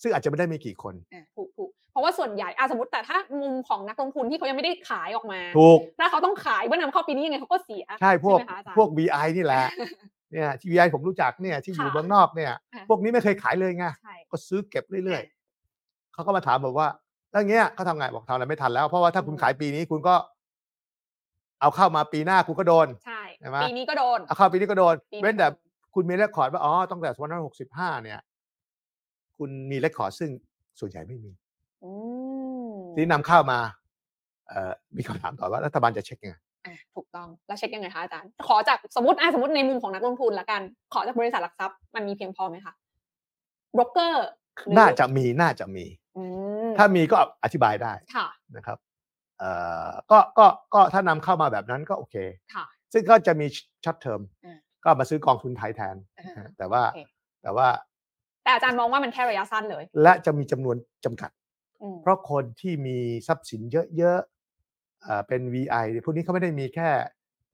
Speaker 1: ซึ่งอาจจะไม่ได้มีกี่คน
Speaker 2: อ่าถูกถูกเพราะว่าส่วนใหญ่อะสมมติแต่ถ้ามุมของนักลงทุนที่เขายังไม่ได้ขายออกมา
Speaker 1: ถูก
Speaker 2: ถ้าเขาต้องขายเมื่อนำเข้าปีนี้ยังไงเขาก็เสีย
Speaker 1: ใช่พวก
Speaker 2: ไหมคะอาจารย์
Speaker 1: พวก VI นี่แหละ เนี่ยที่ VI ผมรู้จักเนี่ยที่อยู่
Speaker 2: ค่ะ
Speaker 1: เมืองนอกเนี่ย
Speaker 2: อะ
Speaker 1: พวกนี้ไม่เคยขายเลยไง
Speaker 2: ใช่
Speaker 1: ก็ซื้อเก็บเรื่อยๆ เขาก็มาถามบอกว่าแล้วอย่างเงี้ยเขาทำไงบอกทำอะไรไม่ทันแล้ว เพราะว่าถ้าคุณ
Speaker 2: อืม
Speaker 1: ขายปีนี้คุณก็ เอาเข้ามาปีหน้าคุณก็โดน
Speaker 2: ใช่
Speaker 1: ใช่ไหม
Speaker 2: ปีนี้ก็โดน
Speaker 1: เอาเข้าปีนี้ก็โดน
Speaker 2: ปีนี้
Speaker 1: เว้นแต่
Speaker 2: ก็โดน
Speaker 1: คุณมีเรคคอร์ดว่าอ๋อตั้งแต่2565เนี่ย คุณมีเรคคอร์ดซึ่งส่วนใหญ่ไม่มี
Speaker 2: อืม
Speaker 1: ที่นำเข้ามา เอ่อมีคำถามต่อว่ารัฐบาลจะเช็คยังไง
Speaker 2: อะถูกต้องแล้วเช็คยังไงคะอาจารย์ ขอจากสมมติอะสมมติในมุมของนักลงทุนละกัน ขอจากบริษัทหลักทรัพย์มันมีเพียงพอไหมคะบรกเกอร์
Speaker 1: น่าจะมีน่าจะมี
Speaker 2: อืม
Speaker 1: ถ้ามีก็อธิบายได้
Speaker 2: ค่ะ
Speaker 1: นะครับ เอ่อก็ก็ก็ถ้านำเข้ามาแบบนั้นก็โอเค
Speaker 2: ค่ะ
Speaker 1: ซึ่งก็จะมีช็อตเทอม
Speaker 2: อ่า
Speaker 1: ก็มาซื้อกองทุนไทยแทน
Speaker 2: อ่า
Speaker 1: นะฮะแต่ว่า
Speaker 2: โอเค
Speaker 1: แต่ว่า
Speaker 2: แต่อาจารย์มองว่ามันแค่ระยะสั้นเลย
Speaker 1: และจะมีจำนวนจำกัด
Speaker 2: อืม
Speaker 1: เพราะคนที่มีทรัพย์สินเยอะๆเอ่อเป็น VI พวกนี้เขาไม่ได้มีแค่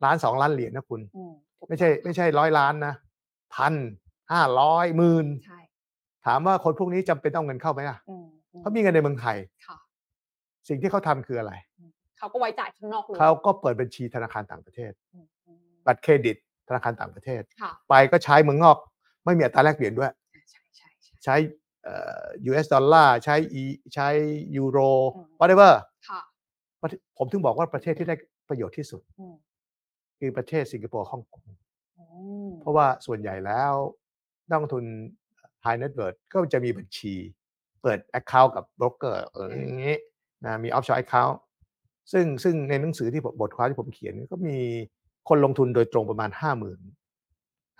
Speaker 1: ล้านสองล้านเหรียญนะคุณ
Speaker 2: อืมถูก
Speaker 1: ไม่ใช่
Speaker 2: ต้อง
Speaker 1: ไม่ใช่ร้อยล้านนะพันห้าร้อยหมื่น
Speaker 2: ใช่
Speaker 1: ถามว่าคนพวกนี้จำเป็นต้องเอาเงินเข้าไหมอะ
Speaker 2: อืมอืม
Speaker 1: เขามีเงินในเมืองไทย
Speaker 2: ค่ะ
Speaker 1: สิ่งที่เขาทำคืออะไร
Speaker 2: เขาก็ไว้จ่ายข้างนอกเลย
Speaker 1: เขาก็เปิดบัญชีธนาคารต่างประเทศ
Speaker 2: อืมอืม
Speaker 1: บัตรเครดิตธนาคารต่างประเทศ
Speaker 2: ค่ะ
Speaker 1: ไปก็ใช้เมืองนอก ไม่มีอัตราแลกเปลี่ยนด้วย
Speaker 2: ใช่ใช่ใช่
Speaker 1: ใช้เอ่อ US ดอลลาร์ใช้ E ใช้ยูโร
Speaker 2: อืม
Speaker 1: whatever
Speaker 2: ค่ะ
Speaker 1: ประเทศผมถึงบอกว่าประเทศที่ได้ประโยชน์ที่สุด
Speaker 2: อืม
Speaker 1: คือประเทศสิงคโปร์ฮ่องกง
Speaker 2: อืม
Speaker 1: เพราะว่าส่วนใหญ่แล้วนักลงทุน high net worth ก็จะมีบัญชี เปิด account กับ broker เอออย่างนี้นะมี offshore account ซึ่งซึ่งในหนังสือที่ผมบทความที่ผมเขียนก็มีคนลงทุนโดยตรงประมาณ5 0 0 0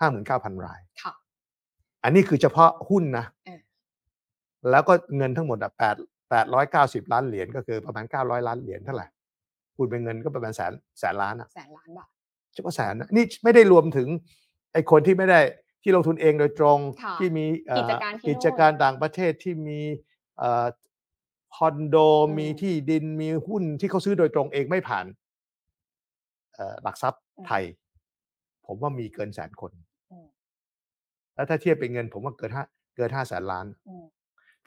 Speaker 1: 0 59,000ราย
Speaker 2: ค่ะ
Speaker 1: อันนี้คือเฉพาะหุ้นนะ
Speaker 2: เออ
Speaker 1: แล้วก็เงินทั้งหมดอะแปดแปดร้อยเก้าสิบล้านเหรียญก็คือประมาณเก้าร้อยล้านเหรียญเท่าไหร่คูณเป็นเงินก็ประมาณแสนแสนล้านอะ
Speaker 2: แสนล้านบาท
Speaker 1: เฉพาะแสนนะนี่ไม่ได้รวมถึงไอ้คนที่ไม่ได้ที่ลงทุนเองโดยตรง
Speaker 2: ค่ะ
Speaker 1: ที่มีเอ่อ
Speaker 2: กิจการที่
Speaker 1: กิ
Speaker 2: โน่น
Speaker 1: จการต่างประเทศที่มีเอ่อ คอนโด
Speaker 2: อืม
Speaker 1: มีที่ดินมีหุ้นที่เขาซื้อโดยตรงเองไม่ผ่านเอ่อหลักทรัพย์ไทย ผมว่ามีเกินแสนคน
Speaker 2: อืม
Speaker 1: แล้วถ้าเทียบเป็นเงิน ผมว่าเกินห้าเกินห้าแสนล้าน
Speaker 2: อืม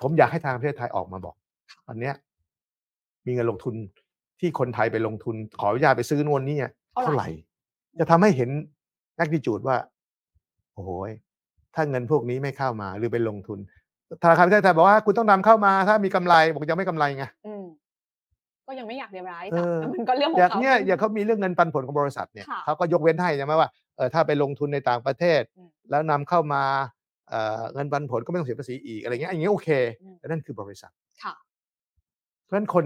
Speaker 1: ผมอยากให้ทางประเทศไทยออกมาบอกวันเนี้ย มีเงินลงทุนที่คนไทยไปลงทุน ขออนุญาตไปซื้อนวนนี่
Speaker 2: เท่า
Speaker 1: เท่า
Speaker 2: ไห
Speaker 1: ไห
Speaker 2: ร่
Speaker 1: ร่ จะทำให้เห็นแอคดิจูดว่า โอ้โหยถ้าเงินพวกนี้ไม่เข้ามา หรือไปลงทุน ธนาคารประเทศไทยบอกว่าคุณต้องนำเข้ามาถ้ามีกำไรบอกยังไม่กำไรไง
Speaker 2: อืมก็ยังไม่อยากเรียบร้าย
Speaker 1: เอ
Speaker 2: จ้ะ
Speaker 1: อ
Speaker 2: แต่มันก็เรื่องของ
Speaker 1: อย่าง
Speaker 2: เขา
Speaker 1: เนี้ยอย่างเขามีเรื่องเงินปันผลของบริษัทเนี่ย
Speaker 2: ค่ะ
Speaker 1: เขาก็ยกเว้นให้ใช่ไหมว่าเออถ้าไปลงทุนในต่างประเทศ
Speaker 2: อืม
Speaker 1: แล้วนำเข้ามาเอ่อเงินปันผลก็ไม่ต้องเสียภาษีอีกอะไรเงี้ยอย่างเงี้ยโอเค
Speaker 2: อืม
Speaker 1: แต่นั่นคือบริษัท
Speaker 2: ค่ะ
Speaker 1: เพราะฉะนั้นคน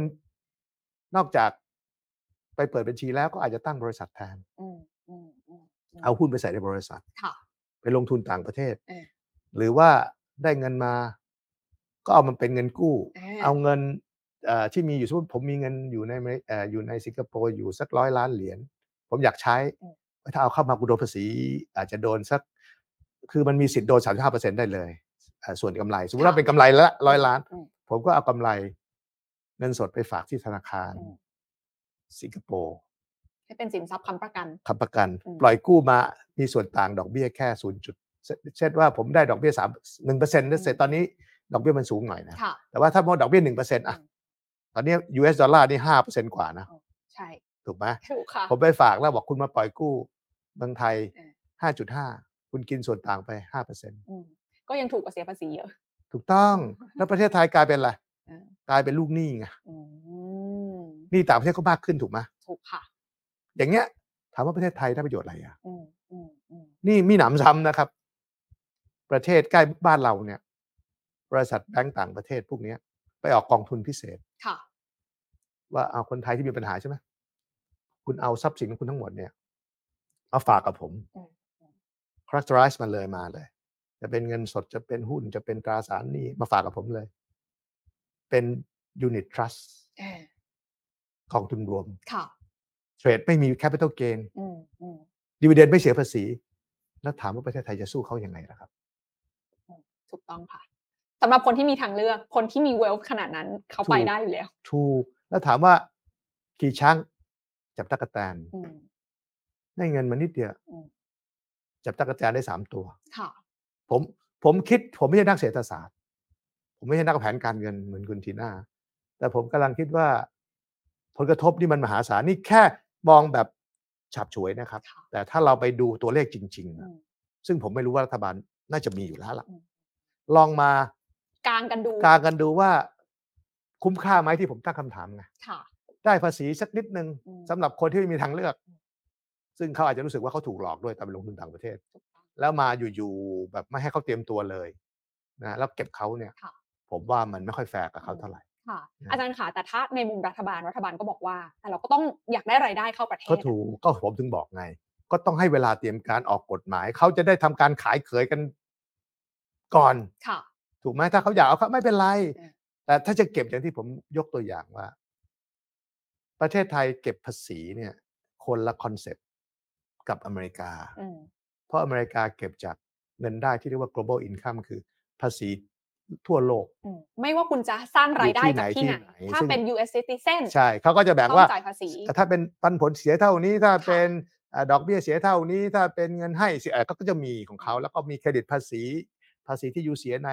Speaker 1: นอกจากไปเปิดบัญชีแล้วก็อาจจะตั้งบริษัทแทน
Speaker 2: อืมอืมอืมม
Speaker 1: เอาหุ้นไปใส่ในบริษัท
Speaker 2: ค่ะ
Speaker 1: ไปลงทุนต่างประเทศ
Speaker 2: เออ
Speaker 1: หรือว่า ได้เงินมา ก็เอามันเป็นเงินกู้
Speaker 2: อ่า
Speaker 1: เอาเงินเอ่อที่มีอยู่สมมติผมมีเงินอยู่ในอเมริเอ่ออยู่ในสิงคโปร์อยู่สักร้อยล้านเหรียญผมอยากใช้
Speaker 2: อืม
Speaker 1: ถ้าเอาเข้ามากูโดนภาษีอาจจะโดนสัก คือมันมีสิทธิ์โดนสามห้าเปอร์เซ็นได้เลยเอ่อส่วนกำไรสมมติว่าเป็นกำไรละร้อยล้าน
Speaker 2: อืม
Speaker 1: ผมก็เอากำไรเงินสดไปฝากที่ธนาคาร
Speaker 2: อืม
Speaker 1: สิงคโปร์
Speaker 2: ให้เป็นสินทรัพย์ค้ำประกัน
Speaker 1: ค้ำประกัน
Speaker 2: อืม
Speaker 1: ปล่อยกู้มา มีส่วนต่างดอกเบี้ยแค่ศูนย์จุด เช่นว่าผมได้ดอกเบี้ยสามหนึ่งเปอร์เซ็นต์เสร็จตอนนี้ดอกเบี้ยมันสูงหน่อยนะ
Speaker 2: ค่ะ
Speaker 1: แต่ว่าถ้ามองดอกเบี้ยหนึ่งเปอร์เซ็นต์อะ
Speaker 2: อืม
Speaker 1: ตอนนี้ US ดอลลาร์นี่ห้าเปอร์เซ็นต์กว่านะ
Speaker 2: ใช่
Speaker 1: ถูกไหม
Speaker 2: ถูกค่ะ
Speaker 1: ผมไปฝากแล้วบอกคุณมาปล่อยกู้เมืองไทย
Speaker 2: เออ
Speaker 1: ห้าจุดห้าคุณกินส่วนต่างไปห้าเปอร์เซ็นต์
Speaker 2: อืมก็ยังถูกกว่าเสียภาษีเยอะ
Speaker 1: ถูกต้อง แล้วประเทศไทยกลายเป็นอะไร
Speaker 2: เออ
Speaker 1: กลายเป็นลูกหนี้ไง
Speaker 2: อืม
Speaker 1: หนี้ต่างประเทศก็มากขึ้นถูกไหม
Speaker 2: ถูกค่ะ
Speaker 1: อย่างเงี้ย ถามว่าประเทศไทยได้ประโยชน์อะไรอะ
Speaker 2: อืมอืมอืม
Speaker 1: นี่มีหนำซ้ำนะครับ ประเทศใกล้บ้านเราเนี่ยบริษัทแบงก์ต่างประเทศพวกเนี้ยไปออกกองทุนพิเศษ
Speaker 2: ค่ะ
Speaker 1: ว่าเอาคนไทยที่มีปัญหาใช่ไหมคุณเอาทรัพย์สินของคุณทั้งหมดเนี่ยเอาฝากกับผม
Speaker 2: อืม
Speaker 1: characterize มันเลยมาเลย จะเป็นเงินสดจะเป็นหุ้นจะเป็นตราสารหนี้มาฝากกับผมเลย เป็น unit trust
Speaker 2: เออก
Speaker 1: องทุนรวม
Speaker 2: ค่ะ
Speaker 1: เทรดไม่มี capital gain
Speaker 2: อืมอืม
Speaker 1: dividend ไม่เสียภาษี แล้วถามว่าประเทศไทยจะสู้เขายังไงล่ะครับ
Speaker 2: ถูกต้องค่ะสำหรับคนที่มีทางเลือกคนที่มีเวลขนาดนั้นเขาไป
Speaker 1: ถูก
Speaker 2: ได้อยู่แล้ว
Speaker 1: ถูกแล้วถามว่าขี่ช้างจับตะกแตน
Speaker 2: อืม
Speaker 1: ได้เงินมานิดเดียว
Speaker 2: อืม
Speaker 1: จับตะกแตนได้สามตัว
Speaker 2: ค่ะ
Speaker 1: ผมผมคิด ผมไม่ใช่นักเศรษฐศาสตร์ ผมไม่ใช่นักแผนการเงินเหมือนคุณทีน่าแต่ผมกำลังคิดว่า ผลกระทบนี่มันมหาศาลนี่แค่มองแบบฉับฉวยนะครับ
Speaker 2: ค่ะ
Speaker 1: แต่ถ้าเราไปดูตัวเลขจริงๆ
Speaker 2: อื
Speaker 1: นะ
Speaker 2: ม
Speaker 1: ซึ่งผมไม่รู้ว่ารัฐบาลน่าจะมีอยู่แล้วล่ะ
Speaker 2: อืม
Speaker 1: ลองมาก
Speaker 2: ลางกันดู
Speaker 1: กากันดูว่า คุ้มค่าไหมที่ผมตั้งคำถามไง
Speaker 2: ค่ะ
Speaker 1: ได้ภาษีสักนิดนึง
Speaker 2: อืม
Speaker 1: สำหรับคนที่ไม่มีทางเลือก
Speaker 2: อืม
Speaker 1: ซึ่งเขาอาจจะรู้สึกว่าเขาถูกหลอกด้วยตอนไปลงทุนต่างประเทศ
Speaker 2: ถูกต้อง
Speaker 1: แล้วมาอยู่ๆแบบไม่ให้เขาเตรียมตัวเลยนะแล้วเก็บเขาเนี่ย
Speaker 2: ค่ะ
Speaker 1: ผมว่ามันไม่ค่อยแฟร์กับเขาเท่าไหร่
Speaker 2: ค่ะ
Speaker 1: นะ
Speaker 2: อาจารย์ค่ะแต่ถ้าในมุมรัฐบาลรัฐบาลก็บอกว่า แต่เราก็ต้องอยากได้รายได้เข้าประเทศ
Speaker 1: ก็ถูกก็ผมถึงบอกไง ก็ต้องให้เวลาเตรียมการออกกฎหมาย เขาจะได้ทำการขายเขยกัน ก่อน
Speaker 2: ค่ะ
Speaker 1: ถูกไหมถ้าเขาอยากเอาเขาไม่เป็นไร
Speaker 2: เออ
Speaker 1: แต่ถ้าจะเก็บอย่างที่ผมยกตัวอย่างว่า ประเทศไทยเก็บภาษีเนี่ย คนละคอนเซปต์กับอเมริกา
Speaker 2: อืม
Speaker 1: เพราะอเมริกาเก็บจากเงินได้ที่เรียกว่า global income คือภาษีทั่วโลก
Speaker 2: อืมไม่ว่าคุณจะสร้างรายได้
Speaker 1: อยู่ที่
Speaker 2: จากที่ไหน
Speaker 1: ไหนที่ไหน
Speaker 2: ถ้า
Speaker 1: ซึ่ง
Speaker 2: เป็น US citizen
Speaker 1: ใช่ เขาก็จะแบ่ง
Speaker 2: ต้อง
Speaker 1: ว่า
Speaker 2: จ่ายภาษี
Speaker 1: ถ้าเป็นปันผลเสียเท่านี้ถ้า
Speaker 2: ค่ะ
Speaker 1: เป็นอ่าดอกเบี้ยเสียเท่านี้ถ้าเป็นเงินให้เสียเอ่อก็จะมีของเขาแล้วก็มีเครดิตภาษี ภาษีที่อยู่เสียใน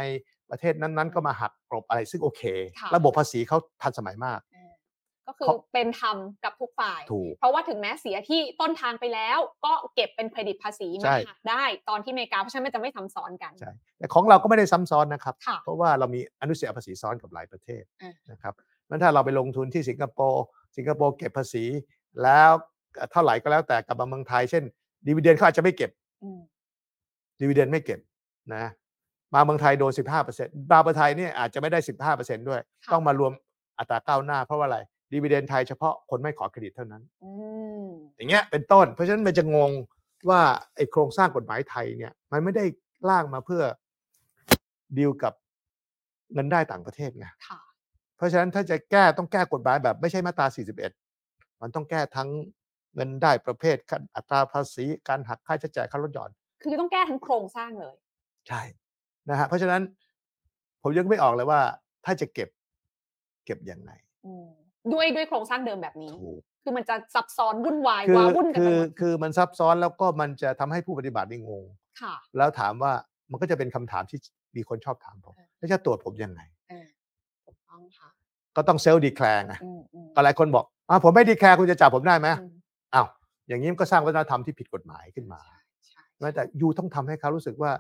Speaker 1: ประเทศนั้นๆ ก็มาหักกลบอะไรซึ่งโอเค
Speaker 2: ค่ะ
Speaker 1: ระบบภาษีเขาทันสมัยมาก
Speaker 2: เออก็คือ
Speaker 1: เขา
Speaker 2: เป็นธรรมกับทุกฝ่าย
Speaker 1: ถูก
Speaker 2: เพราะว่าถึงแม้เสียที่ต้นทางไปแล้ว ก็เก็บเป็นเครดิตภาษี
Speaker 1: ใช่
Speaker 2: มาหักได้ตอนที่อเมริกาเพราะฉะนั้นมันจะไม่ซ้ำซ้อนกัน
Speaker 1: ใช่แต่ของเราก็ไม่ได้ซ้ำซ้อนนะครับ
Speaker 2: ค่ะ
Speaker 1: เพราะว่าเรามีอนุสัยภาษีซ้อนกับหลายประเทศ
Speaker 2: อ่า
Speaker 1: นะครับงั้นถ้าเราไปลงทุนที่สิงคโปร์สิงคโปร์เก็บภาษี แล้วเท่าไหร่ก็แล้วแต่กลับมาเมืองไทย เช่น dividend เขาอาจจะไม่เก็บ
Speaker 2: อืม
Speaker 1: dividend ไม่เก็บนะ มาเมืองไทยโดน 15เปอร์เซ็นต์มาเมืองไทยเนี่ยอาจจะไม่ได้ 15เปอร์เซ็นต์ด้วย
Speaker 2: ค่ะ
Speaker 1: ต้องมารวมอัตราก้าวหน้าเพราะว่าอะไร dividend ไทยเฉพาะคนไม่ขอเครดิตเท่านั้น
Speaker 2: อืม
Speaker 1: อย่างเงี้ยเป็นต้น เพราะฉะนั้นมันจะงงว่าไอ้โครงสร้างกฎหมายไทยเนี่ย มันไม่ได้ร่างมาเพื่อดีลกับเงินได้ต่างประเทศไง
Speaker 2: ค่ะ
Speaker 1: เพราะฉะนั้นถ้าจะแก้ต้องแก้กฎหมายแบบไม่ใช่มาตรา 41 มันต้องแก้ทั้งเงินได้ประเภทขั้นอัตราภาษี การหักค่าใช้จ่ายค่าลดหย่อน
Speaker 2: คือต้องแก้ทั้งโครงสร้างเลย
Speaker 1: ใช่ นะฮะเพราะฉะนั้นผมยังไม่ออกเลยว่า ถ้าจะเก็บเก็บยังไง
Speaker 2: อืมด้วยด้วยโครงสร้างเดิมแบบนี้
Speaker 1: ถูก
Speaker 2: คือมันจะซับซ้อนวุ่นวาย
Speaker 1: คือ
Speaker 2: ว้าวุ่นกัน
Speaker 1: คื
Speaker 2: ไป
Speaker 1: อ
Speaker 2: หมด
Speaker 1: คือมันซับซ้อนแล้วก็มันจะทำให้ผู้ปฏิบัตินี่งง
Speaker 2: ค่ะ
Speaker 1: แล้วถามว่ามันก็จะเป็นคำถามที่มีคนชอบถามผม
Speaker 2: เออ
Speaker 1: แล้วจะตรวจผมยังไง
Speaker 2: เออถูกต้องค่ะ
Speaker 1: ก็ต้องเซลล์ดีแคลร์ไง
Speaker 2: อืมอืม
Speaker 1: ก็หลายคนบอกอ่าผมไม่ดีแคลร์คุณจะจับผมได้ไหม
Speaker 2: อืม
Speaker 1: อ้าวอย่างนี้มันก็สร้างวัฒนธรรมที่ผิดกฎหมายขึ้นมา
Speaker 2: ใช่ใช่
Speaker 1: แม้แต่ยูต้องทำให้เขารู้สึกว่า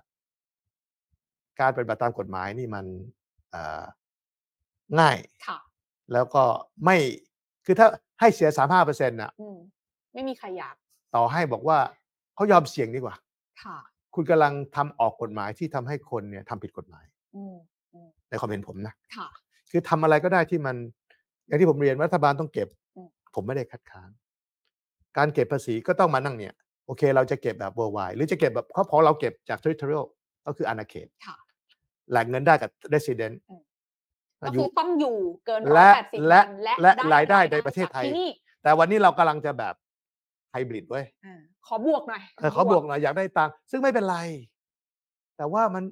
Speaker 1: การปฏิบัติตามกฎหมายนี่มันเอ่อง่าย
Speaker 2: ค่ะ
Speaker 1: แล้วก็ไม่คือถ้าให้เสียสามห้าเปอร์เซ็นต์น่ะ
Speaker 2: อืมไม่มีใครอยาก
Speaker 1: ต่อให้บอกว่าเขายอมเสี่ยงดีกว่า
Speaker 2: ค่ะ
Speaker 1: คุณกำลังทำออกกฎหมายที่ทำให้คนเนี่ยทำผิดกฎหมาย
Speaker 2: อืม
Speaker 1: ในความเห็นผมนะ
Speaker 2: ค่ะ
Speaker 1: คือทำอะไรก็ได้ที่มัน อย่างที่ผมเรียนว่ารัฐบาลต้องเก็บ
Speaker 2: อืม
Speaker 1: ผมไม่ได้คัดค้านการเก็บภาษีก็ต้องมานั่งเนี่ย โอเค เราจะเก็บแบบ worldwide หรือจะเก็บแบบเขาพอเราเก็บจาก territorial ก็คืออาณาเขต
Speaker 2: ค่ะ
Speaker 1: แหล่งเงินได้กับ resident
Speaker 2: อืมก็
Speaker 1: อยู่
Speaker 2: คือต้องอยู่เกิน
Speaker 1: และ
Speaker 2: 180
Speaker 1: และ
Speaker 2: วันและ
Speaker 1: และ
Speaker 2: ได้
Speaker 1: รายได้ในประเทศ
Speaker 2: จาก
Speaker 1: ไทย
Speaker 2: ที่นี่
Speaker 1: แต่วันนี้เรากำลังจะแบบไฮบริดเว้ย
Speaker 2: อ่าขอบวกหน่อย
Speaker 1: เออเขาบวกหน่อยอยากได้ตังค์ซึ่งไม่เป็นไร แต่ว่ามัน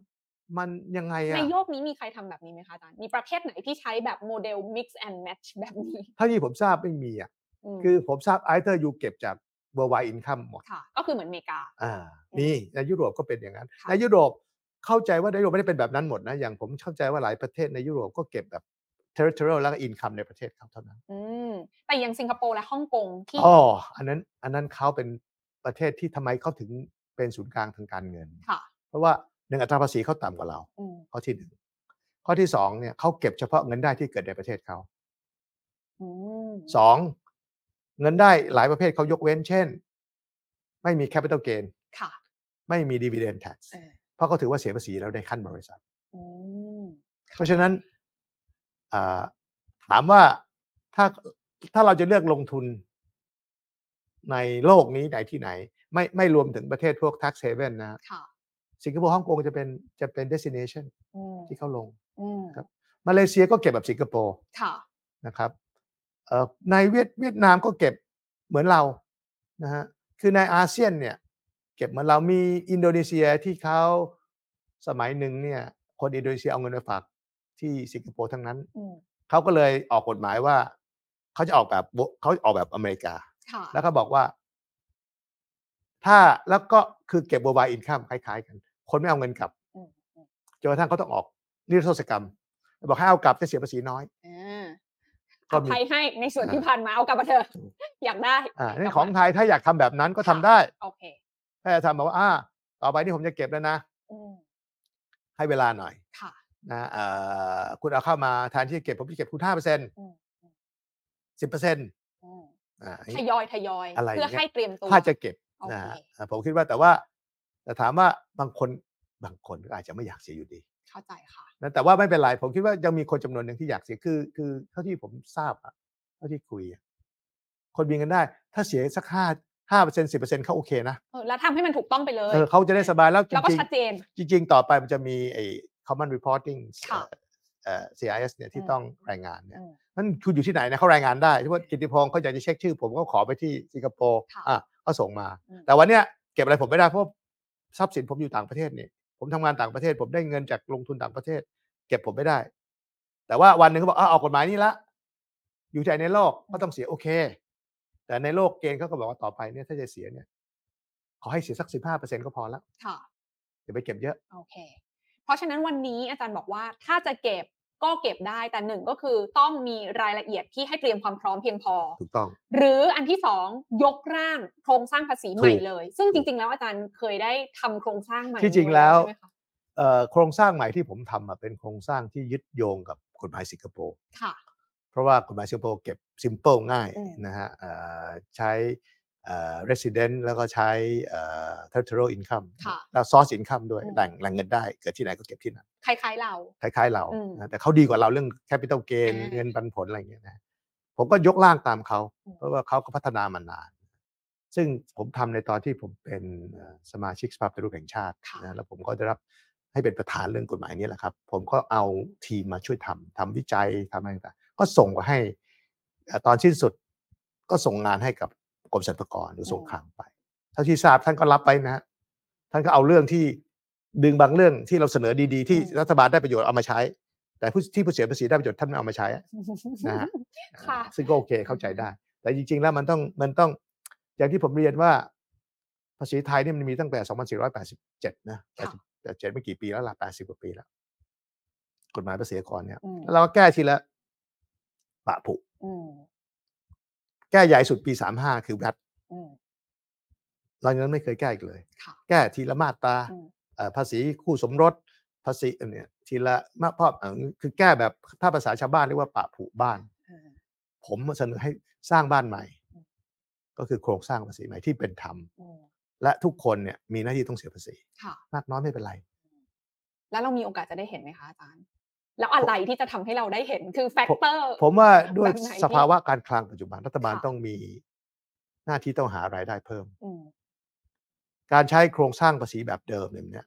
Speaker 1: มันยังไงอะ
Speaker 2: ในโลกนี้มีใครทำแบบนี้ไหมคะอาจารย์มีประเทศไหนที่ใช้แบบโมเดล mix and match แบบนี้
Speaker 1: เท่าที่ผมทราบไม่มีอะ
Speaker 2: ม
Speaker 1: คือผมทราบ either you เก็บจาก worldwide income หมด
Speaker 2: ค่ะ ก็คือเหมือนอเมริกา
Speaker 1: อ่า นี่ในยุโรปก็เป็นอย่างนั้น
Speaker 2: ค่ะ
Speaker 1: ในยุโรป เข้าใจว่าในยุโรปไม่ได้เป็นแบบนั้นหมดนะ อย่างผมเข้าใจว่าหลายประเทศในยุโรปก็เก็บแบบ territorial แล้วก็ income ในประเทศเขาเท่านั้น
Speaker 2: อืม แต่อย่างสิงคโปร์และฮ่องกงที่
Speaker 1: อ๋อ อันนั้น อันนั้นเขาเป็นประเทศที่ทำไมเขาถึงเป็นศูนย์กลางทางการเงิน
Speaker 2: ค่ะ
Speaker 1: เพราะว่าหนึ่งอัตราภาษีเขาต่ำกว่าเรา
Speaker 2: อืม
Speaker 1: ข้อที่หนึ่ง ข้อที่สองเนี่ยเขาเก็บเฉพาะเงินได้ที่เกิดในประเทศเขา
Speaker 2: อืม
Speaker 1: สองเงินได้หลายประเภทเขายกเว้น เช่น ไม่มี capital gain
Speaker 2: ค่ะ
Speaker 1: ไม่มี dividend tax
Speaker 2: เออ
Speaker 1: เพ ราะเขาถือว่าเสียภาษีแล้วในขั้นบริษัท
Speaker 2: อืม
Speaker 1: เพราะฉะนั้นอ่าถามว่าถ้าถ้าเราจะเลือกลงทุนในโลกนี้ไหนที่ไหน ไม่ไม่รวมถึงประเทศพวก tax haven นะ
Speaker 2: ค่ะ
Speaker 1: สิงคโปร์ฮ่องกงจะเป็นจะเป็น destination
Speaker 2: อืม
Speaker 1: ที่เขาลง
Speaker 2: อืม
Speaker 1: ครับมาเลเซียก็เก็บแบบสิงคโปร์
Speaker 2: ค่ะ
Speaker 1: นะครับเอ่อในเวียดเวียดนามก็เก็บเหมือนเรานะฮะคือในอาเซียนเนี่ย เก็บเหมือนเรามีอินโดนีเซียที่เขาสมัยหนึ่งเนี่ย คนอินโดนีเซียเอาเงินไปฝากที่สิงคโปร์ทั้งนั้น
Speaker 2: อืม
Speaker 1: เขาก็เลยออกกฎหมายว่า เขาจะออกแบบโบเขาออกแบบอเมริกา
Speaker 2: ค่ะ
Speaker 1: แล้วเขาบอกว่า ถ้าแล้วก็คือเก็บ worldwide income คล้ายๆกัน คนไม่เอาเงินกลับ
Speaker 2: อืมอืม
Speaker 1: จนกระทั่งเขาต้องออกนิรโทษกรรม บอกให้เอากลับจะเสียภาษีน้อย
Speaker 2: อ่า
Speaker 1: ก็
Speaker 2: อ
Speaker 1: มี
Speaker 2: ภัยให้ในส่วน
Speaker 1: อ่า
Speaker 2: ที่ผ่านมาเอากลับมาเถอะ
Speaker 1: ถูก
Speaker 2: อยากได้
Speaker 1: อ่านี่
Speaker 2: กลับ
Speaker 1: ของ
Speaker 2: มา
Speaker 1: ไทยถ้าอยากทำแบบนั้นก็ทำได้
Speaker 2: โอเค
Speaker 1: ถ้าจะทำแบบว่าอ่าต่อไปนี่ผมจะเก็บแล้วนะ
Speaker 2: อืม
Speaker 1: ให้เวลาหน่อย
Speaker 2: ค่ะ
Speaker 1: นะเอ่อคุณเอาเข้ามาแทนที่จะเก็บผมจะเก็บคุณห้าเปอร์เซ็นต์
Speaker 2: อืม
Speaker 1: สิบเปอร์เซ็นต์
Speaker 2: อืม
Speaker 1: อ่า
Speaker 2: ทยอยทยอย
Speaker 1: อะไร
Speaker 2: เพื่อ
Speaker 1: อย่างเงี้ย
Speaker 2: ให้เตรียมตัว
Speaker 1: ถ้าจะเก็บ
Speaker 2: โอเค
Speaker 1: นะฮะอ่าผมคิดว่าแต่ว่าแต่ถามว่าบางคนบางคนก็อาจจะไม่อยากเสียอยู่ดี
Speaker 2: เข้าใจค่ะ
Speaker 1: นะแต่ว่าไม่เป็นไรผมคิดว่ายังมีคนจำนวนหนึ่งที่อยากเสียคือ คือเท่าที่ผมทราบอะเท่าที่คุยอะคนมีเงินได้ ถ้าเสียสักห้า ห้าเปอร์เซ็นต์สิบเปอร์เซ็นต์เขาโอเคนะ
Speaker 2: เออแล้วทำให้มันถูกต้องไปเลย
Speaker 1: เออเขาจะได้สบายแล้วจ
Speaker 2: แล้วก็
Speaker 1: ริง
Speaker 2: ชัดเจน
Speaker 1: ๆจริง ๆ ต่อไปมันจะมีไอ้ common reporting
Speaker 2: ค่ะ
Speaker 1: เอ่อ CIS เนี่ยที่
Speaker 2: อืม
Speaker 1: ต้องรายงานเนี่ย
Speaker 2: อืม
Speaker 1: นั่นคุณอยู่ที่ไหนนะเขารายงานได้ที่ว่ากิติพงศ์เขาอยากจะเช็คชื่อ ผมก็ขอไปที่สิงคโปร์
Speaker 2: ค่ะ
Speaker 1: อะก็ส่งมา
Speaker 2: อืม
Speaker 1: แต่วันเนี้ยเก็บอะไรผมไม่ได้เพราะทรัพย์สินผมอยู่ต่างประเทศนี่ผมทำงานต่างประเทศ ผมได้เงินจากลงทุนต่างประเทศ เก็บผมไม่ได้ แต่ว่าวันหนึ่งเขาบอกอะออกกฎหมายนี้ละอยู่ใจในโลกก็ต้องเสียโอเค แต่ในโลกเกณฑ์เขาก็บอกว่าต่อไปเนี่ยถ้าจะเสียเนี่ย ขอให้เสียสักสิบห้าเปอร์เซ็นต์ก็พอละ
Speaker 2: ค่ะ
Speaker 1: อย่าไปเก็บเยอะ
Speaker 2: โอเค เพราะฉะนั้นวันนี้อาจารย์บอกว่าถ้าจะเก็บก็เก็บได้แต่หนึ่งก็คือต้องมีรายละเอียดที่ให้เตรียมความพร้อมเพียงพอ
Speaker 1: ถูกต้อง
Speaker 2: หรืออันที่สองยกร่างโครงสร้างภาษีใหม่
Speaker 1: ถูก
Speaker 2: เลย ซึ่งจริง ๆ แล้วอาจารย์เคยได้ทำโครงสร้างใหม่
Speaker 1: ที่จริง
Speaker 2: ไว้
Speaker 1: แล้ว
Speaker 2: ใช่ไหมคะ
Speaker 1: เอ่อโครงสร้างใหม่ที่ผมทำอะเป็นโครงสร้างที่ยึดโยงกับกฎหมายสิงคโปร์
Speaker 2: ค่ะ
Speaker 1: เพราะว่ากฎหมายสิงคโปร์เก็บ simple ง่าย
Speaker 2: อืม
Speaker 1: นะฮะเอ่อใช้เอ่อ resident แล้วก็ใช้เอ่อ territorial income
Speaker 2: ค่ะ
Speaker 1: แล้ว source income ด้วย
Speaker 2: อืม
Speaker 1: แหล่งแหล่งเงินได้ เกิดที่ไหนก็เก็บที่นั่น
Speaker 2: คล้ายๆเรา
Speaker 1: คล้ายๆเรา
Speaker 2: อืม
Speaker 1: นะแต่เขาดีกว่าเราเรื่อง capital gain
Speaker 2: อ่า
Speaker 1: เงินปันผลอะไรอย่างเงี้ยนะผมก็ยกร่างตามเขา
Speaker 2: อืม
Speaker 1: เพราะว่าเขาก็พัฒนามานาน ซึ่งผมทำในตอนที่ผมเป็นเอ่อสมาชิกสภาปฏิรูปแห่งชาติ
Speaker 2: ค่ะ
Speaker 1: นะแล้วผมก็ได้รับให้เป็นประธานเรื่องกฎหมายนี้แหละครับ ผมก็เอาทีมมาช่วยทำทำวิจัยทำอะไรต่างๆ ก็ส่งไปให้เอ่อตอนสิ้นสุดก็ส่งงานให้กับกรมสรรพากรหรือส่งคลังไป เท่าที่ทราบท่านก็รับไปนะฮะท่านก็เอาเรื่องที่ดึงบางเรื่องที่เราเสนอดีๆ ที่
Speaker 2: อืม
Speaker 1: รัฐบาลได้ประโยชน์เอามาใช้ แต่ผู้ที่ผู้เสียภาษีได้ประโยชน์ท่านไม่เอามาใช้อะนะฮะ
Speaker 2: ค่ะ
Speaker 1: อ่าซึ่งก็โอเคเข้าใจได้ แต่จริง ๆ แล้วมันต้องมันต้องอย่างที่ผมเรียนว่า ภาษีไทยนี่มันมีตั้งแต่ 2487 นะ
Speaker 2: ค่ะ
Speaker 1: 87ไม่กี่ปีแล้วล่ะ80 กว่าปีแล้ว กฎหมายภาษีอากรเนี่ย
Speaker 2: อืม
Speaker 1: แล้วเราก็แก้ทีละ ปะผุ
Speaker 2: อืม
Speaker 1: แก้ใหญ่สุดปี35คือแวด
Speaker 2: อืม
Speaker 1: หลังจากนั้นไม่เคยแก้อีกเลย
Speaker 2: ค่ะ
Speaker 1: แก้ทีละมาตรา
Speaker 2: อืม
Speaker 1: เอ่อภาษีคู่สมรสภาษีเอ่อเนี่ยทีละมาพอบเอ่อคือแก้แบบถ้าภาษาชาวบ้านเรียกว่าปะผุบ้าน
Speaker 2: อ่า
Speaker 1: ผมเสนอให้สร้างบ้านใหม่
Speaker 2: อืม
Speaker 1: ก็คือโครงสร้างภาษีใหม่ที่เป็นธรรม
Speaker 2: อืม
Speaker 1: และทุกคนเนี่ยมีหน้าที่ต้องเสียภาษี
Speaker 2: ค่ะ
Speaker 1: มากน้อยไม่เป็นไร
Speaker 2: แล้วเรามีโอกาสจะได้เห็นไหมคะอาจารย์ แล้วอะไรที่จะทำให้เราได้เห็นคือแฟกเตอร์
Speaker 1: ผมว่าด้วย
Speaker 2: แบบไหนที่
Speaker 1: สภาวะการคลังปัจจุบันรัฐบาล
Speaker 2: ค่ะ
Speaker 1: ต้องมีหน้าที่ต้องหารายได้เพิ่ม
Speaker 2: อืม
Speaker 1: การใช้โครงสร้างภาษีแบบเดิมเนี่ย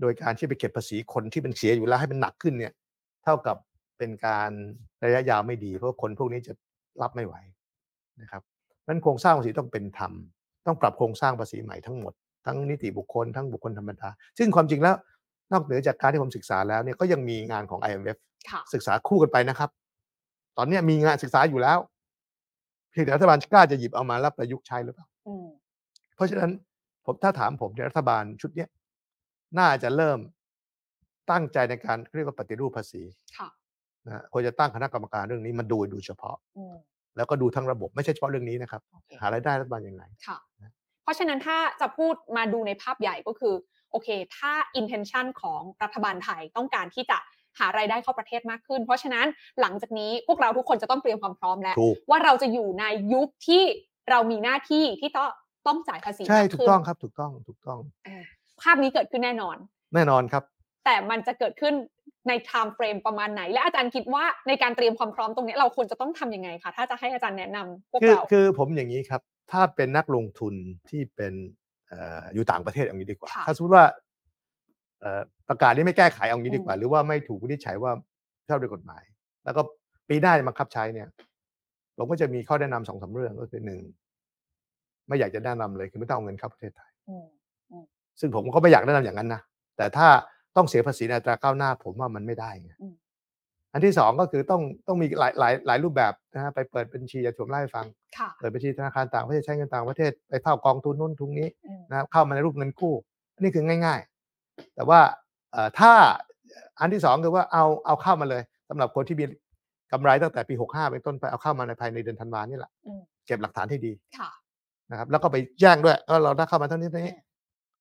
Speaker 1: โดยการที่ไปเก็บภาษีคนที่มันเสียอยู่แล้วให้มันหนักขึ้นเนี่ย เท่ากับเป็นการระยะยาวไม่ดี เพราะว่าคนพวกนี้จะรับไม่ไหวนะครับนั้นโครงสร้างภาษีต้องเป็นธรรม ต้องปรับโครงสร้างภาษีใหม่ทั้งหมด ทั้งนิติบุคคลทั้งบุคคลธรรมดา ซึ่งความจริงแล้ว นอกเหนือจากการที่ผมศึกษาแล้วเนี่ยก็ยังมีงานของ IMF
Speaker 2: ค่ะ
Speaker 1: ศึกษาคู่กันไปนะครับ ตอนเนี้ยมีงานศึกษาอยู่แล้ว เพียงแต่รัฐบาลกล้าจะหยิบเอามาแล้วประยุกต์ใช้หรือเปล่า
Speaker 2: อืม
Speaker 1: เพราะฉะนั้นผมถ้าถามผมเนี่ยรัฐบาลชุดเนี้ยน่าจะเริ่มตั้งใจในการเรียกว่าปฏิรูปภาษี
Speaker 2: ค่ะ
Speaker 1: นะฮะควรจะตั้งคณะกรรมการเรื่องนี้มาดูโดยเฉพาะ
Speaker 2: อืม
Speaker 1: แล้วก็ดูทั้งระบบไม่ใช่เฉพาะเรื่องนี้นะครับ
Speaker 2: โอเค
Speaker 1: หารายได้รัฐบาลยังไง
Speaker 2: ค่ะเพราะฉะนั้นถ้าจะพูดมาดูในภาพใหญ่ก็คือ โอเค ถ้า intention ของรัฐบาลไทยต้องการที่จะหารายได้เข้าประเทศมากขึ้น เพราะฉะนั้นหลังจากนี้พวกเราทุกคนจะต้องเตรียมความพร้อมแล้ว
Speaker 1: ถูก
Speaker 2: ว่าเราจะอยู่ในยุคที่เรามีหน้าที่ที่ต้องต้องจ่ายภาษี
Speaker 1: ใช่
Speaker 2: มาก
Speaker 1: ถูก
Speaker 2: ขึ้น
Speaker 1: ต้องครับถูกต้องถูกต้อง
Speaker 2: อ่าภาพนี้เกิดขึ้นแน่นอน
Speaker 1: แน่นอนครับ
Speaker 2: แต่มันจะเกิดขึ้นใน time frame ประมาณไหน และอาจารย์คิดว่าในการเตรียมความพร้อมตรงนี้เราควรจะต้องทำยังไงคะถ้าจะให้อาจารย์แนะนำพวก
Speaker 1: คือ
Speaker 2: เรา
Speaker 1: คือผมอย่างนี้ครับ ถ้าเป็นนักลงทุนที่เป็นเอ่ออยู่ต่างประเทศอย่างนี้ดีกว่า
Speaker 2: ค่ะ
Speaker 1: ถ้าสมมติว่าเอ่อประกาศนี้ไม่แก้ไขเอางี้ดีกว่า
Speaker 2: อืม
Speaker 1: หรือว่าไม่ถูกวินิจฉัยว่าชอบด้วยกฎหมาย แล้วก็ปีหน้าจะบังคับใช้เนี่ยผมก็จะมีข้อแนะนำสองสามเรื่องก็คือหนึ่งไม่อยากจะแนะนำเลยคือไม่ต้องเอาเงินเข้าประเทศไทย
Speaker 2: อืม
Speaker 1: ซึ่งผมก็ไม่อยากแนะนำอย่างนั้นนะแต่ถ้าต้องเสียภาษีในอัตราก้าวหน้า ผมว่ามันไม่ได้ไง
Speaker 2: อืม
Speaker 1: อันที่สองก็คือต้องต้องมีหลายหลายหลายรูปแบบนะฮะไปเปิดบัญชีอย่างที่ผมเล่าให้ฟัง
Speaker 2: ค่ะ
Speaker 1: เปิดบัญชีธนาคารต่างประเทศใช้เงินต่างประเทศไปเข้ากองทุนนู้นทุนนี้
Speaker 2: อืม
Speaker 1: นะครับเข้ามาในรูปเงินกู้อันนี้คือง่าย ๆ แต่ว่าเอ่อถ้าอันที่สองคือว่าเอาเอาเข้ามาเลยสำหรับคนที่มีกำไรตั้งแต่ปี 65 เป็นต้นไปเอาเข้ามาในภายในเดือนธันวานี่แหละ
Speaker 2: อืม
Speaker 1: เก็บหลักฐานให้ดี
Speaker 2: ค่ะ
Speaker 1: นะครับแล้วก็ไปแจ้งด้วยว่าเราได้เข้ามาเท่านี้เท่านี้
Speaker 2: อืม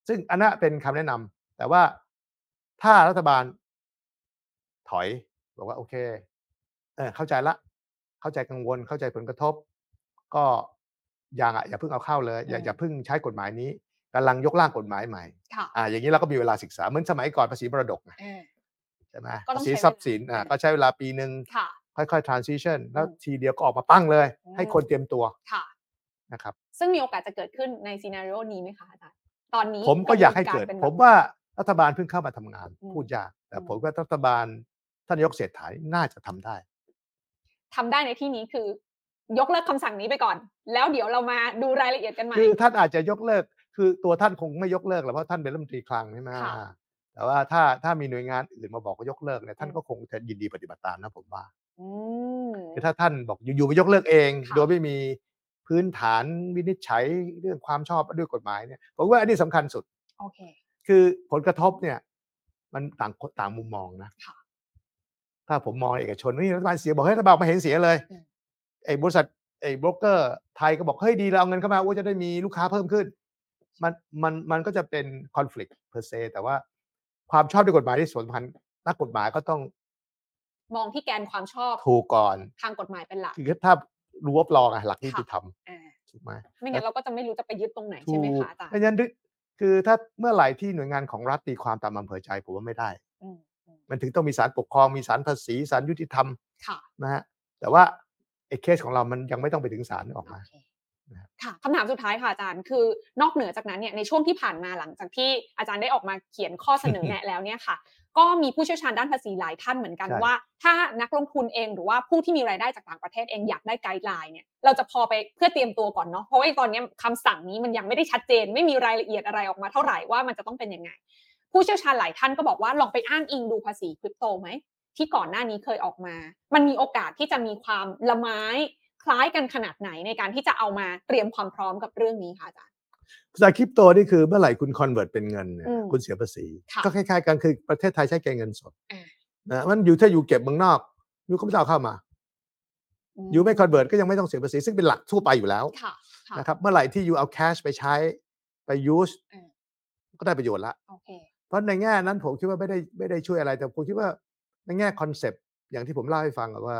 Speaker 1: ซึ่งอันนั้นเป็นคำแนะนำแต่ว่าถ้ารัฐบาลถอย บอกว่าโอเคเออเข้าใจละ เข้าใจกังวลเข้าใจผลกระทบ ก็ยังอะอย่าเพิ่งเอาเข้าเลย อย่า
Speaker 2: อืม
Speaker 1: อย่าเพิ่งใช้กฎหมายนี้กำลังยกร่างกฎหมายใหม่
Speaker 2: ค่ะ
Speaker 1: อ่าอย่างนี้เราก็มีเวลาศึกษาเหมือนสมัยก่อนภาษีมรดกไง
Speaker 2: อ่า
Speaker 1: ใช่ไหม
Speaker 2: ก็ต้อ
Speaker 1: ภางษี
Speaker 2: ใช้เวลา
Speaker 1: ทรัพย์สินอ่า
Speaker 2: อืม
Speaker 1: ก็ใช้เวลาปีหนึ่ง
Speaker 2: ค่ะ
Speaker 1: ค่อยๆ transition แล้ว
Speaker 2: อืม
Speaker 1: ทีเดียวก็ออกมาปั้งเลย
Speaker 2: อืม
Speaker 1: ให้คนเตรียมตัว
Speaker 2: ค่ะ
Speaker 1: นะครับ
Speaker 2: ซึ่งมีโอกาสจะเกิดขึ้นในซีนารีโอนี้ไหมคะอาจารย์ตอนนี้
Speaker 1: ผมก็อยากให้เกิด
Speaker 2: ระบวนรป็น
Speaker 1: ผม
Speaker 2: แบบ
Speaker 1: ว่ารัฐบาลเพิ่งเข้ามาทำงาน
Speaker 2: อืม
Speaker 1: พูดยากแต่
Speaker 2: อืม
Speaker 1: ผมว่ารัฐบาล ท่านนายกเศรษฐานี่น่าจะทำได้
Speaker 2: ทำได้ในที่นี้คือยกเลิกคำสั่งนี้ไปก่อน แล้วเดี๋ยวเรามาดูรายละเอียดกันใหม่
Speaker 1: คือท่านอาจจะยกเลิก คือตัวท่านคงไม่ยกเลิกหรอกเพราะท่านเป็นรัฐมนตรีคลังใช่ไหม
Speaker 2: ค่ะ
Speaker 1: แต่ว่าถ้าถ้ามีหน่วยงานอื่นมาบอกว่ายกเลิกเนี่ยท่าน
Speaker 2: อืม
Speaker 1: ก็คงจะยินดีปฏิบัติตามนะผมว่า
Speaker 2: อืม
Speaker 1: คือถ้าท่านบอกอยู่ๆมายกเลิกเอง
Speaker 2: ค่ะ
Speaker 1: โดยไม่มีพื้นฐานวินิจฉัยเรื่องความชอบด้วยกฎหมายเนี่ยผมว่าอันนี้สำคัญสุด
Speaker 2: โอเค
Speaker 1: คือผลกระทบเนี่ย มันต่างคนต่างมุมมองนะ
Speaker 2: ค่ะ
Speaker 1: ถ้าผมมองเอกชนนี่รัฐบาลเสียบอกเฮ้ยรัฐบาลไม่เห็นเสียเลย
Speaker 2: อืม
Speaker 1: ไอ้บริษัทไอ้โบรกเกอร์ไทยก็บอกเฮ้ยดีเราเอาเงินเข้ามาว่าจะได้มีลูกค้าเพิ่มขึ้น มันมันมันก็จะเป็นคอน FLICT per se แต่ว่าความชอบด้วยกฎหมายที่สวนพันนักกฎหมายก็ต้อง
Speaker 2: มองที่แกนความชอบ
Speaker 1: ถูกก่อน
Speaker 2: ทางกฎหมายเป็นหลัก
Speaker 1: คือถ้ารู้ว่าปลองอะหลักนิติธรรม
Speaker 2: อ่า
Speaker 1: ถูกไหม
Speaker 2: ไม่งั้นเราก็จะไม่รู้จะไปยึดตรงไหนใช่
Speaker 1: ถู
Speaker 2: ไหม
Speaker 1: ก
Speaker 2: คะอาจารย์
Speaker 1: เพราะฉะนั้นคือถ้าเมื่อไหร่ที่หน่วยงานของรัฐตีความตามอำเภอใจผมว่าไม่ได้
Speaker 2: อื มอืม
Speaker 1: มันถึงต้องมีศาลปกครองมีศาลภาษีศาลยุติธรรม
Speaker 2: ค่ะ
Speaker 1: นะฮะแต่ว่าไอ้เคสของเรามันยังไม่ต้องไปถึงศาลออกมา
Speaker 2: โอเค
Speaker 1: นะครับ
Speaker 2: ค่ะคำถามสุดท้ายค่ะอาจารย์ คือนอกเหนือจากนั้นเนี่ยในช่วงที่ผ่านมาหลังจากที่อาจารย์ได้ออกมาเขียนข้อเสนอแนะแล้วเนี่ยค่ะ ก็มีผู้เชี่ยวชาญด้านภาษีหลายท่านเหมือนกัน
Speaker 1: ใช่
Speaker 2: ว่า ถ้านักลงทุนเองหรือว่าผู้ที่มีรายได้จากต่างประเทศเองอยากได้ guideline เนี่ยเราจะพอไปเพื่อเตรียมตัวก่อนเนาะเพราะว่าตอนเนี้ยคำสั่งนี้มันยังไม่ได้ชัดเจน ไม่มีรายละเอียดอะไรออกมาเท่าไหร่ว่ามันจะต้องเป็นยังไง ผู้เชี่ยวชาญหลายท่านก็บอกว่าลองไปอ้างอิงดูภาษีคริปโตไหมที่ก่อนหน้านี้เคยออกมา มันมีโอกาสที่จะมีความละม้ายคล้ายกันขนาดไหนในการที่จะเอามาเตรียมความพร้อมกับเรื่องนี้คะอาจารย์
Speaker 1: ภาษีคริปโตนี่คือเมื่อไหร่คุณ convert เป็นเงินเนี่ย
Speaker 2: อืม
Speaker 1: คุณเสียภาษี
Speaker 2: ค่ะ
Speaker 1: ก็คล้ายๆกันคือประเทศไทยใช้เงินสด
Speaker 2: อ่า
Speaker 1: นะมันอยู่ถ้าอยู่เก็บเมืองนอกอยู่ก็ไม่ต้องเอาเข้ามา อยู่ไม่ convert ก็ยังไม่ต้องเสียภาษี ซึ่งเป็นหลักทั่วไปอยู่แล้ว
Speaker 2: ค่ะค่ะ
Speaker 1: นะครับเมื่อไหร่ที่อยู่เอา cash ไปใช้ไป use
Speaker 2: อืม
Speaker 1: ก็ได้ประโยชน์ละ
Speaker 2: โอ เค
Speaker 1: เพราะในแง่นั้นผมคิดว่าไม่ได้ไม่ได้ช่วยอะไร แต่ผมคิดว่าในแง่ concept อย่างที่ผมเล่าให้ฟังอะว่า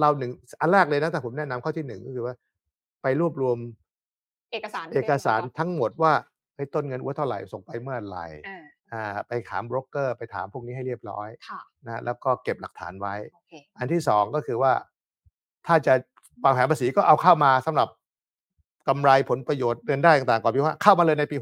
Speaker 1: เราหนึ่งอันแรกเลยนะแต่ผมแนะนำข้อที่หนึ่งก็คือว่า ไปรวบรวม
Speaker 2: เอกสาร
Speaker 1: เอกสาร
Speaker 2: รียบร้อย
Speaker 1: ทั้งหมดว่าเฮ้ยต้นเงินว่าเท่าไหร่ส่งไปเมื่อไหร่
Speaker 2: อ่า
Speaker 1: อ่าไปถามโบรกเกอร์ ไปถามพวกนี้ให้เรียบร้อย
Speaker 2: ค่ะ
Speaker 1: นะแล้วก็เก็บหลักฐานไว้
Speaker 2: โอเค
Speaker 1: อันที่สองก็คือว่า ถ้าจะวางแผนภาษีก็เอาเข้ามาสำหรับกำไรผลประโยชน์เดือนได้ต่างๆก่อนพี่ว่าเข้ามาเลยในปี
Speaker 2: อื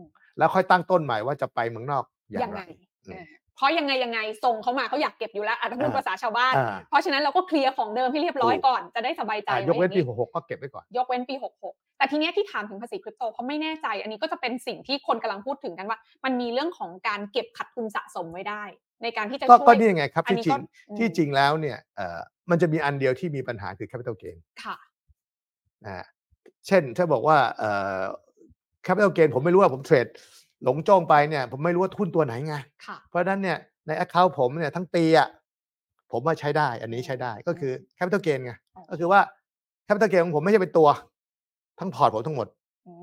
Speaker 2: ม
Speaker 1: 66 แล้วค่อยตั้งต้นใหม่ว่าจะไปเมืองนอกอย่าง
Speaker 2: ยัง
Speaker 1: ไร
Speaker 2: ไง
Speaker 1: อืม
Speaker 2: อ่าเพราะยังไงยังไงส่งเขามาเขาอยากเก็บอยู่แล้วอาจจะพูด
Speaker 1: อ่า
Speaker 2: ภาษาชาวบ้าน
Speaker 1: อ่า
Speaker 2: เพราะฉะนั้นเราก็เคลียร์ของเดิมให้เรียบร้อย
Speaker 1: ถูก
Speaker 2: ก่อนจะได้สบายใจ
Speaker 1: อะยกเว้นปี
Speaker 2: ไอย่าง
Speaker 1: 66 ก็เก็บไว้ก่อน
Speaker 2: ยกเว้นปี 66 แต่ทีเนี้ยที่ถามถึงภาษีคริปโตเพราะไม่แน่ใจ อันนี้ก็จะเป็นสิ่งที่คนกำลังพูดถึงกันว่า มันมีเรื่องของการเก็บขัดทุนสะสมไว้ได้ ในการที่จะ
Speaker 1: ก็
Speaker 2: ช่วย
Speaker 1: ก็นี่ไงครับ
Speaker 2: อัน
Speaker 1: ที่
Speaker 2: นี้
Speaker 1: จริ
Speaker 2: ก็
Speaker 1: ง
Speaker 2: อืม
Speaker 1: ที่จริงแล้วเนี่ยเอ่อมันจะมีอันเดียวที่มีปัญหาคือ capital gain
Speaker 2: ค่ะ
Speaker 1: นะฮะเช่นถ้าบอกว่า เอ่อ capital gain ผมไม่รู้ว่าผมเทรดหลงจ้องไปเนี่ย ผมไม่รู้ว่าหุ้นตัวไหนไง
Speaker 2: ค่ะ
Speaker 1: เพราะฉะนั้นเนี่ยใน account ผมเนี่ยทั้งปีอะผมว่าใช้ได้ อันนี้ใช้ได้ก็คือ capital gain ไง
Speaker 2: อ๋อ
Speaker 1: ก็คือว่า capital gain ของผมไม่ใช่เป็นตัว ทั้งพอร์ตผมทั้งหมด
Speaker 2: อื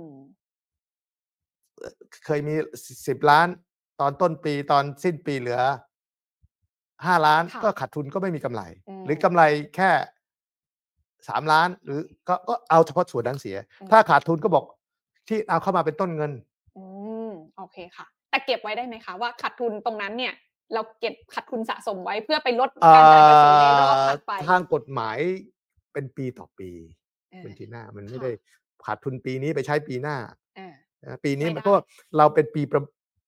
Speaker 2: ม
Speaker 1: เคยมีสิบล้าน ตอนต้นปีตอนสิ้นปีเหลือห้าล้าน
Speaker 2: ค่ะ
Speaker 1: ก็ขาดทุนก็ไม่มีกำไร
Speaker 2: อืม
Speaker 1: หรือกำไรแค่สามล้าน หรือก็ก็เอาเฉพาะส่วนนั้นเสีย
Speaker 2: อืม
Speaker 1: ถ้าขาดทุนก็บอก ที่เอาเข้ามาเป็นต้นเงิน
Speaker 2: อืมโอเคค่ะ แต่เก็บไว้ได้ไหมคะว่าขาดทุนตรงนั้นเนี่ย เราเก็บขาดทุนสะสมไว้เพื่อไปลด
Speaker 1: เอ่
Speaker 2: การจ่ายภาษีในรอบ
Speaker 1: อ
Speaker 2: ถัดไป
Speaker 1: ทางกฎหมายเป็นปีต่อปี
Speaker 2: อ่า
Speaker 1: คุณทีหน้ามันไม่
Speaker 2: ค่ะ
Speaker 1: ได้ขาดทุนปีนี้ไปใช้ปีหน้า
Speaker 2: อ่า
Speaker 1: นะปีนี้
Speaker 2: ไม่
Speaker 1: มัน
Speaker 2: ได้
Speaker 1: ก็เราเป็นปีประ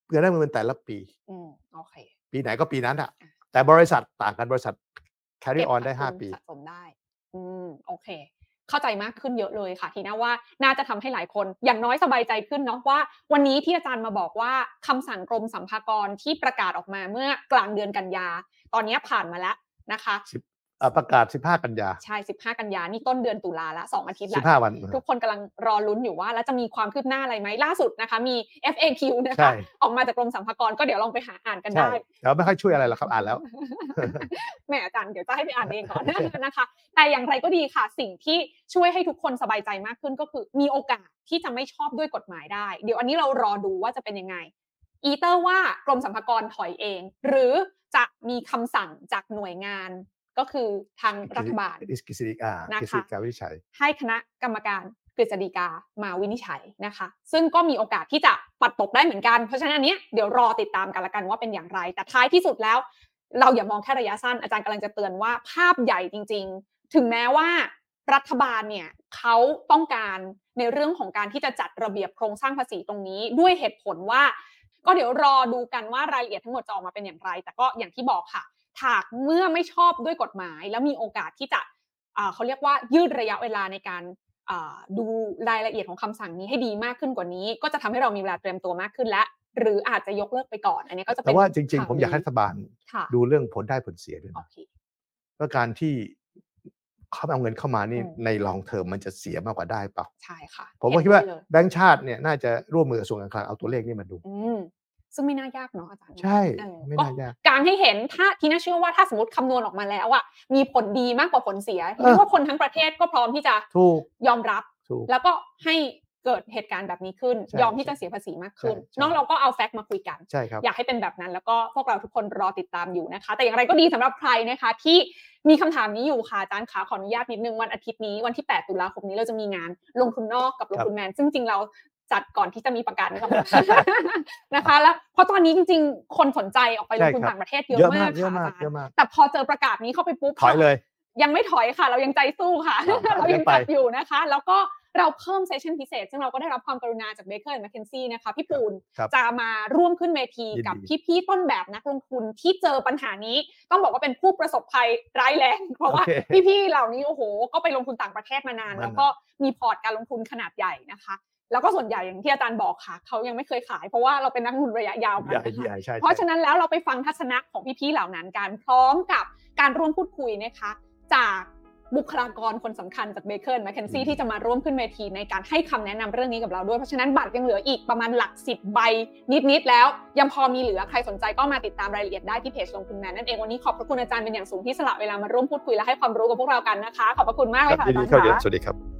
Speaker 1: เงินได้มันเป็นแต่ละปี
Speaker 2: อืมโอเค
Speaker 1: ปีไหนก็ปีนั้นอะ
Speaker 2: อะ
Speaker 1: แต่บริษัทต่างกันบริษัท carry
Speaker 2: เก็บ
Speaker 1: on ได้
Speaker 2: ขั
Speaker 1: ห้า
Speaker 2: ทุน
Speaker 1: ปี
Speaker 2: สะสมได้ อืมโอเค เข้าใจมากขึ้นเยอะเลยค่ะ ทีน่าว่าน่าจะทำให้หลายคน อย่างน้อยสบายใจขึ้นเนาะว่า วันนี้ที่อาจารย์มาบอกว่าคำสั่งกรมสัมภากรที่ประกาศออกมาเมื่อกลางเดือนกันยา ตอนนี้ผ่านมาแล้วนะคะ
Speaker 1: ประกาศ 15 กันยา
Speaker 2: ใช่ 15 กันยา นี่ต้นเดือนตุลาละสองอาทิตย์ละ
Speaker 1: 15 วัน
Speaker 2: ทุกคนกำลังรอลุ้นอยู่ว่า แล้วจะมีความคืบหน้าอะไรไหม ล่าสุดนะคะ มี FAQ นะ
Speaker 1: ใช่
Speaker 2: คะ ออกมาจากกรมสรรพากรก็เดี๋ยวลองไปหาอ่านกัน
Speaker 1: ใช่
Speaker 2: ได้
Speaker 1: แต่ว่าไม่ค่อยช่วยอะไรหรอกครับ อ่านแล้ว
Speaker 2: แหมอาจารย์ เดี๋ยวจะให้ไปอ่านเองก่อนนะคะ แต่อย่างไรก็ดีค่ะ สิ่งที่ช่วยให้ทุกคนสบายใจมากขึ้นก็คือ มีโอกาสที่จะไม่ชอบด้วยกฎหมายได้ เดี๋ยวอันนี้เรารอดูว่าจะเป็นยังไง either ว่ากรมสรรพากรถอยเอง หรือจะมีคำสั่งจากหน่วยงาน ก็คือทางรัฐบาล
Speaker 1: อิสกิสิริอ่า
Speaker 2: นะคะ
Speaker 1: กิสิริการวินิจฉัย
Speaker 2: ให้คณะกรรมการกฤษฎีกามาวินิจฉัยนะคะ ซึ่งก็มีโอกาสที่จะปัดตกได้เหมือนกันเพราะฉะนั้นอันเนี้ยเดี๋ยวรอติดตามกันละกันว่าเป็นอย่างไร แต่ท้ายที่สุดแล้ว เราอย่ามองแค่ระยะสั้นอาจารย์กำลังจะเตือนว่าภาพใหญ่จริง ๆ ถึงแม้ว่ารัฐบาลเนี่ยเขาต้องการในเรื่องของการที่จะจัดระเบียบโครงสร้างภาษีตรงนี้ ด้วยเหตุผลว่า ก็เดี๋ยวรอดูกันว่ารายละเอียดทั้งหมดจะออกมาเป็นอย่างไร แต่ก็อย่างที่บอกค่ะ ถากเมื่อไม่ชอบด้วยกฎหมาย แล้วมีโอกาสที่จะอ่าเขาเรียกว่ายืดระยะเวลาในการอ่าดูรายละเอียดของคำสั่งนี้ให้ดีมากขึ้นกว่านี้ ก็จะทำให้เรามีเวลาเตรียมตัวมากขึ้นและ หรืออาจจะยกเลิกไปก่อน อันนี้ก็จะเป็
Speaker 1: แต่
Speaker 2: น
Speaker 1: ว่าจริง
Speaker 2: ข่
Speaker 1: ๆผมอยากให้
Speaker 2: ดี
Speaker 1: รัฐบาล
Speaker 2: ค่ะ
Speaker 1: ดูเรื่องผลได้ผลเสียด้วย
Speaker 2: โอ
Speaker 1: นะ
Speaker 2: เค
Speaker 1: เพราะการที่เขาเอาเงินเข้ามานี่
Speaker 2: อืม
Speaker 1: ในลองเทอมมันจะเสียมากกว่าได้เปล่า
Speaker 2: ใช่ค่ะ
Speaker 1: ผมก็
Speaker 2: เห็น
Speaker 1: คิดว่า
Speaker 2: ด้วยเลย
Speaker 1: แบงก์ชาติเนี่ยน่าจะร่วมมือกับกระทรวงการคลังเอาตัวเลขนี่มาดู
Speaker 2: อืม ซึ่งไม่น่ายากเนาะอาจารย์
Speaker 1: ใช่
Speaker 2: เออ
Speaker 1: ไม่
Speaker 2: ก็
Speaker 1: น่ายาก
Speaker 2: การให้เห็นถ้าทีน่าเชื่อว่าถ้าสมมติคำนวณออกมาแล้วอะมีผลดีมากกว่าผลเสีย
Speaker 1: เออ
Speaker 2: เรียกว่าคนทั้งประเทศก็พร้อมที่จะ
Speaker 1: ถูก
Speaker 2: ยอมรับ
Speaker 1: ถูก
Speaker 2: แล้วก็ให้เกิดเหตุการณ์แบบนี้ขึ้น
Speaker 1: ใช่
Speaker 2: ยอมที่จะเสียภาษีมากขึ้น
Speaker 1: ใช่ใช่
Speaker 2: เนอกเราก็เอาแฟกต์มาคุยกัน
Speaker 1: ใช่ครับ
Speaker 2: อยากให้เป็นแบบนั้น แล้วก็พวกเราทุกคนรอติดตามอยู่นะคะ แต่อย่างไรก็ดีสำหรับใครนะคะ ที่มีคำถามนี้อยู่ค่ะอาจารย์ขาขออนุญาตนิดนึงวันอาทิตย์นี้วันที่ 8 ตุลาคมนี้เราจะมีงานลงทุนนอกกับลงทุนแมนซึ่งจริงเรา จัดก่อนที่จะมีประกาศนี้ก่อนนะคะ แล้วเพราะตอนนี้จริงๆ คนสนใจออกไปลงทุน
Speaker 1: ใช่ครับ
Speaker 2: ต่างประเทศเยอะ
Speaker 1: เยอะ
Speaker 2: มามา
Speaker 1: กกเยอะ
Speaker 2: ค่ะ
Speaker 1: มาก
Speaker 2: อาจาร
Speaker 1: เยอะ
Speaker 2: ย์
Speaker 1: มาก
Speaker 2: แต่พอเจอประกาศนี้เข้าไปปุ๊บ
Speaker 1: ถอยเลย
Speaker 2: ยังไม่ถอยค่ะ เรายังใจสู้ค่ะ
Speaker 1: อ่า
Speaker 2: เรายัง
Speaker 1: ไป
Speaker 2: จัดอยู่นะคะ แล้วก็เราเพิ่ม session พิเศษ ซึ่งเราก็ได้รับความกรุณาจาก Baker & McKenzie นะคะ พี่ปูน
Speaker 1: ครับ
Speaker 2: จะมาร่วมขึ้นเวที
Speaker 1: ยินดี
Speaker 2: กับพี่ๆต้นแบบนักลงทุนที่เจอปัญหานี้ ต้องบอกว่าเป็นผู้ประสบภัยร้ายแรง เพราะว่า
Speaker 1: โอเค
Speaker 2: พี่ๆเหล่านี้โอ้โห ก็ไปลงทุนต่างประเทศมานาน
Speaker 1: มานาน
Speaker 2: แล้วก็มีพอร์ตการลงทุนขนาดใหญ่นะคะ แล้วก็ส่วนใหญ่อย่างที่อาจารย์บอกค่ะเขายังไม่เคยขาย เพราะว่าเราเป็นนักลงทุนระยะยาวกัน
Speaker 1: ใหญ่
Speaker 2: นะคะ
Speaker 1: ใหญ่ใช่
Speaker 2: เพราะ
Speaker 1: ใช่
Speaker 2: ฉะนั้นแล้วเราไปฟังทัศนะของพี่ๆเหล่านั้นกันพร้อมกับการร่วมพูดคุยนะคะ จากบุคลากรคนสำคัญจาก Baker McKenzie ที่จะมาร่วมขึ้นเวทีในการให้คำแนะนำเรื่องนี้กับเราด้วย เพราะฉะนั้นบัตรยังเหลืออีกประมาณหลักสิบใบนิดๆแล้ว ยังพอมีเหลือใครสนใจก็มาติดตามรายละเอียดได้ที่เพจลงทุนแมนนั่นเองวันนี้ขอบพระคุณอาจารย์เป็นอย่างสูงที่สละเวลามาร่วมพูดคุยและให้ความรู้กับพวกเรากันนะคะ ขอบพระคุณมากเลยค่ะ
Speaker 1: ยินดี
Speaker 2: อา
Speaker 1: ดี
Speaker 2: จารย์
Speaker 1: เข้าเรียน
Speaker 2: ค่ะ
Speaker 1: สวัสดีครับ